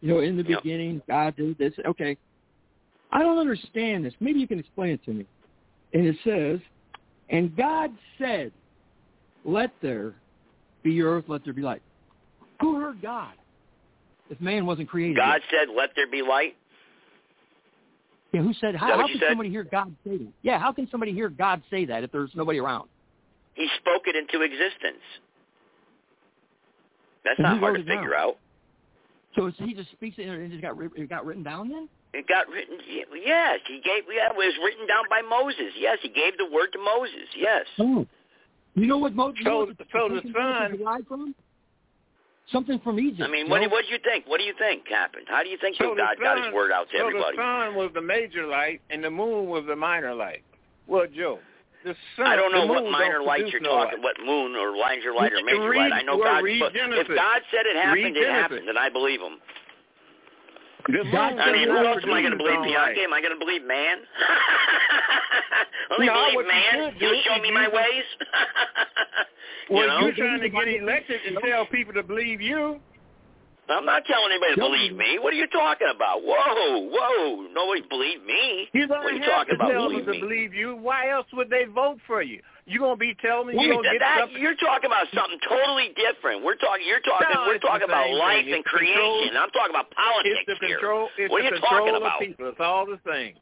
you know, in the Yep. beginning, God did this. Okay, I don't understand this. Maybe you can explain it to me. And it says, "And God said, Let there be earth, let there be light." Who heard God? If man wasn't created. God yet? said, "Let there be light." Yeah, who said? How, how can said? somebody hear God say that? Yeah, how can somebody hear God say that if there's nobody around? He spoke it into existence. That's And not hard to figure down? out. So it's- he just speaks it and it just got writ- it got written down then. It got written. Yes, he gave. Yeah, it was written down by Moses. Yes, he gave the word to Moses. Yes. Oh, you know what Moses? So- you know what so the Moses son- derived from? Something from Egypt. I mean, you what, know? what do you think? What do you think happened? How do you think So that the God got his word out to so everybody? the sun was the major light and the moon was the minor light. Well, Joe, the sun. I don't know what minor don't light you're no talking. light. What moon or minor light or You major read- light? I know God. if God said it happened, it happened, and I believe him. God I mean, who else am I going to believe? own Am I going to believe man? Only No, believe you man? He'll show me my ways. Well, you know? you're trying to get elected and tell people to believe you. I'm not telling anybody to believe me. What are you talking about? Whoa, whoa! Nobody believe me. You what are you have talking to about? tell Believe them to me. believe you. Why else would they vote for you? You gonna be telling me you gonna get that, you're talking about something totally different. We're talking. You're talking. No, we're talking about life and the control- creation. I'm talking about politics It's the here. control. It's what are you talking about? people. It's all the same.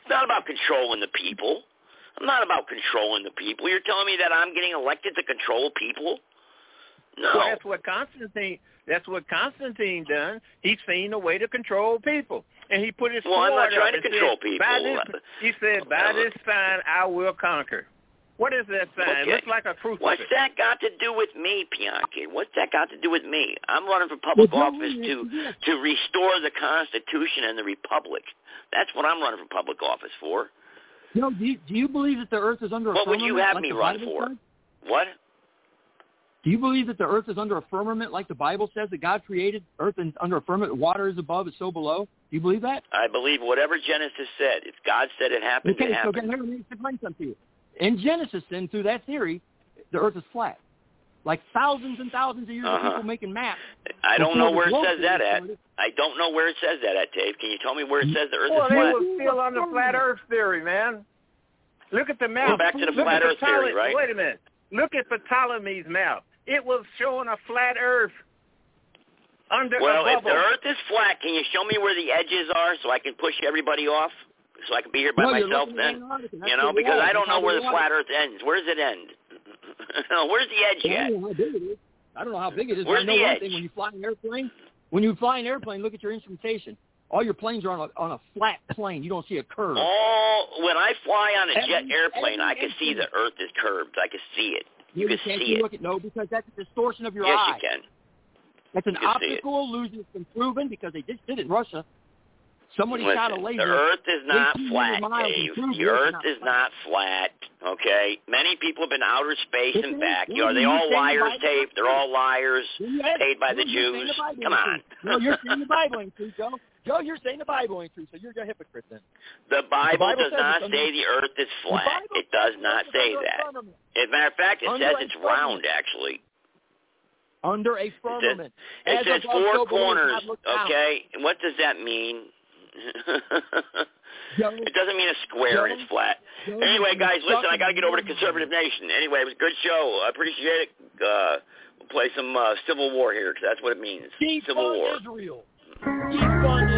It's not about controlling the people. I'm not about controlling the people. You're telling me that I'm getting elected to control people? No. Well, that's what Constantine. That's what Constantine done. He's seen a way to control people, and he put his Well, I'm not trying to control said, people. this, he said, "By this sign I will conquer." What is that sign? Okay. It looks like a crucifix. What's that got to do with me, Bianchi? What's that got to do with me? I'm running for public Well, office to to restore the Constitution and the Republic. That's what I'm running for public office for. No, do you, do you believe that the Earth is under a firmament? What would you have like me run Bible for? says? What? Do you believe that the Earth is under a firmament, like the Bible says that God created Earth and under a firmament, water is above, is so below? Do you believe that? I believe whatever Genesis said. If God said it happened, Okay, it so happened. then let me explain something to you. In Genesis, then, through that theory, the Earth is flat. Like thousands and thousands of years Uh-huh. of people making maps. I don't know where it says that at. I don't know where it says that at, Dave. Can you tell me where it says the Earth Well, is flat? Well, they flat? were still on the flat Earth theory, man. Look at the map. We're back to the Look flat at Earth theory, right? Wait a minute. Look at Ptolemy's map. It was showing a flat Earth under Well, if the Earth is flat, can you show me where the edges are so I can push everybody off? So I can be here by No, myself then? You know, because. I don't know where the flat. Earth ends. Where does it end? Where's the edge Well, I don't know how big it is. I don't know how big it is. but Where's I know the one edge? thing: when you fly an airplane, when you fly an airplane, look at your instrumentation. All your planes are on a on a flat plane. You don't see a curve. Oh, when I fly on a jet airplane, I can see the. Earth is curved. I can see it. You You can can't see it. look at no because that's a distortion of your eyes. Yes, eye. you can. That's an You optical illusion. It's been proven because they just did it in Russia. Somebody Listen, shot a laser. the Earth is not flat, Dave. The Earth not is flat. not flat. Okay, many people have been outer space and back. You are they all the liars, Dave? They're all liars, Well, you had- paid by the well, you're saying Jews. the Come on. No, you're saying the Bible ain't true, Joe. Joe, you're saying the Bible ain't true, so you're a hypocrite then. The Bible, Bible does not say the Earth is flat. It does not say that. As a matter of fact, it Under says it's round, actually. Under a firmament. It As says four corners, God looks down. okay? And what does that mean? It doesn't mean a square and it's flat. Anyway, guys, listen, I got to get over to Conservative Nation. Anyway, it was a good show. I appreciate it. Uh, we'll play some uh, Civil War here because that's what it means. Civil War. Israel. Defund Israel.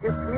Failure to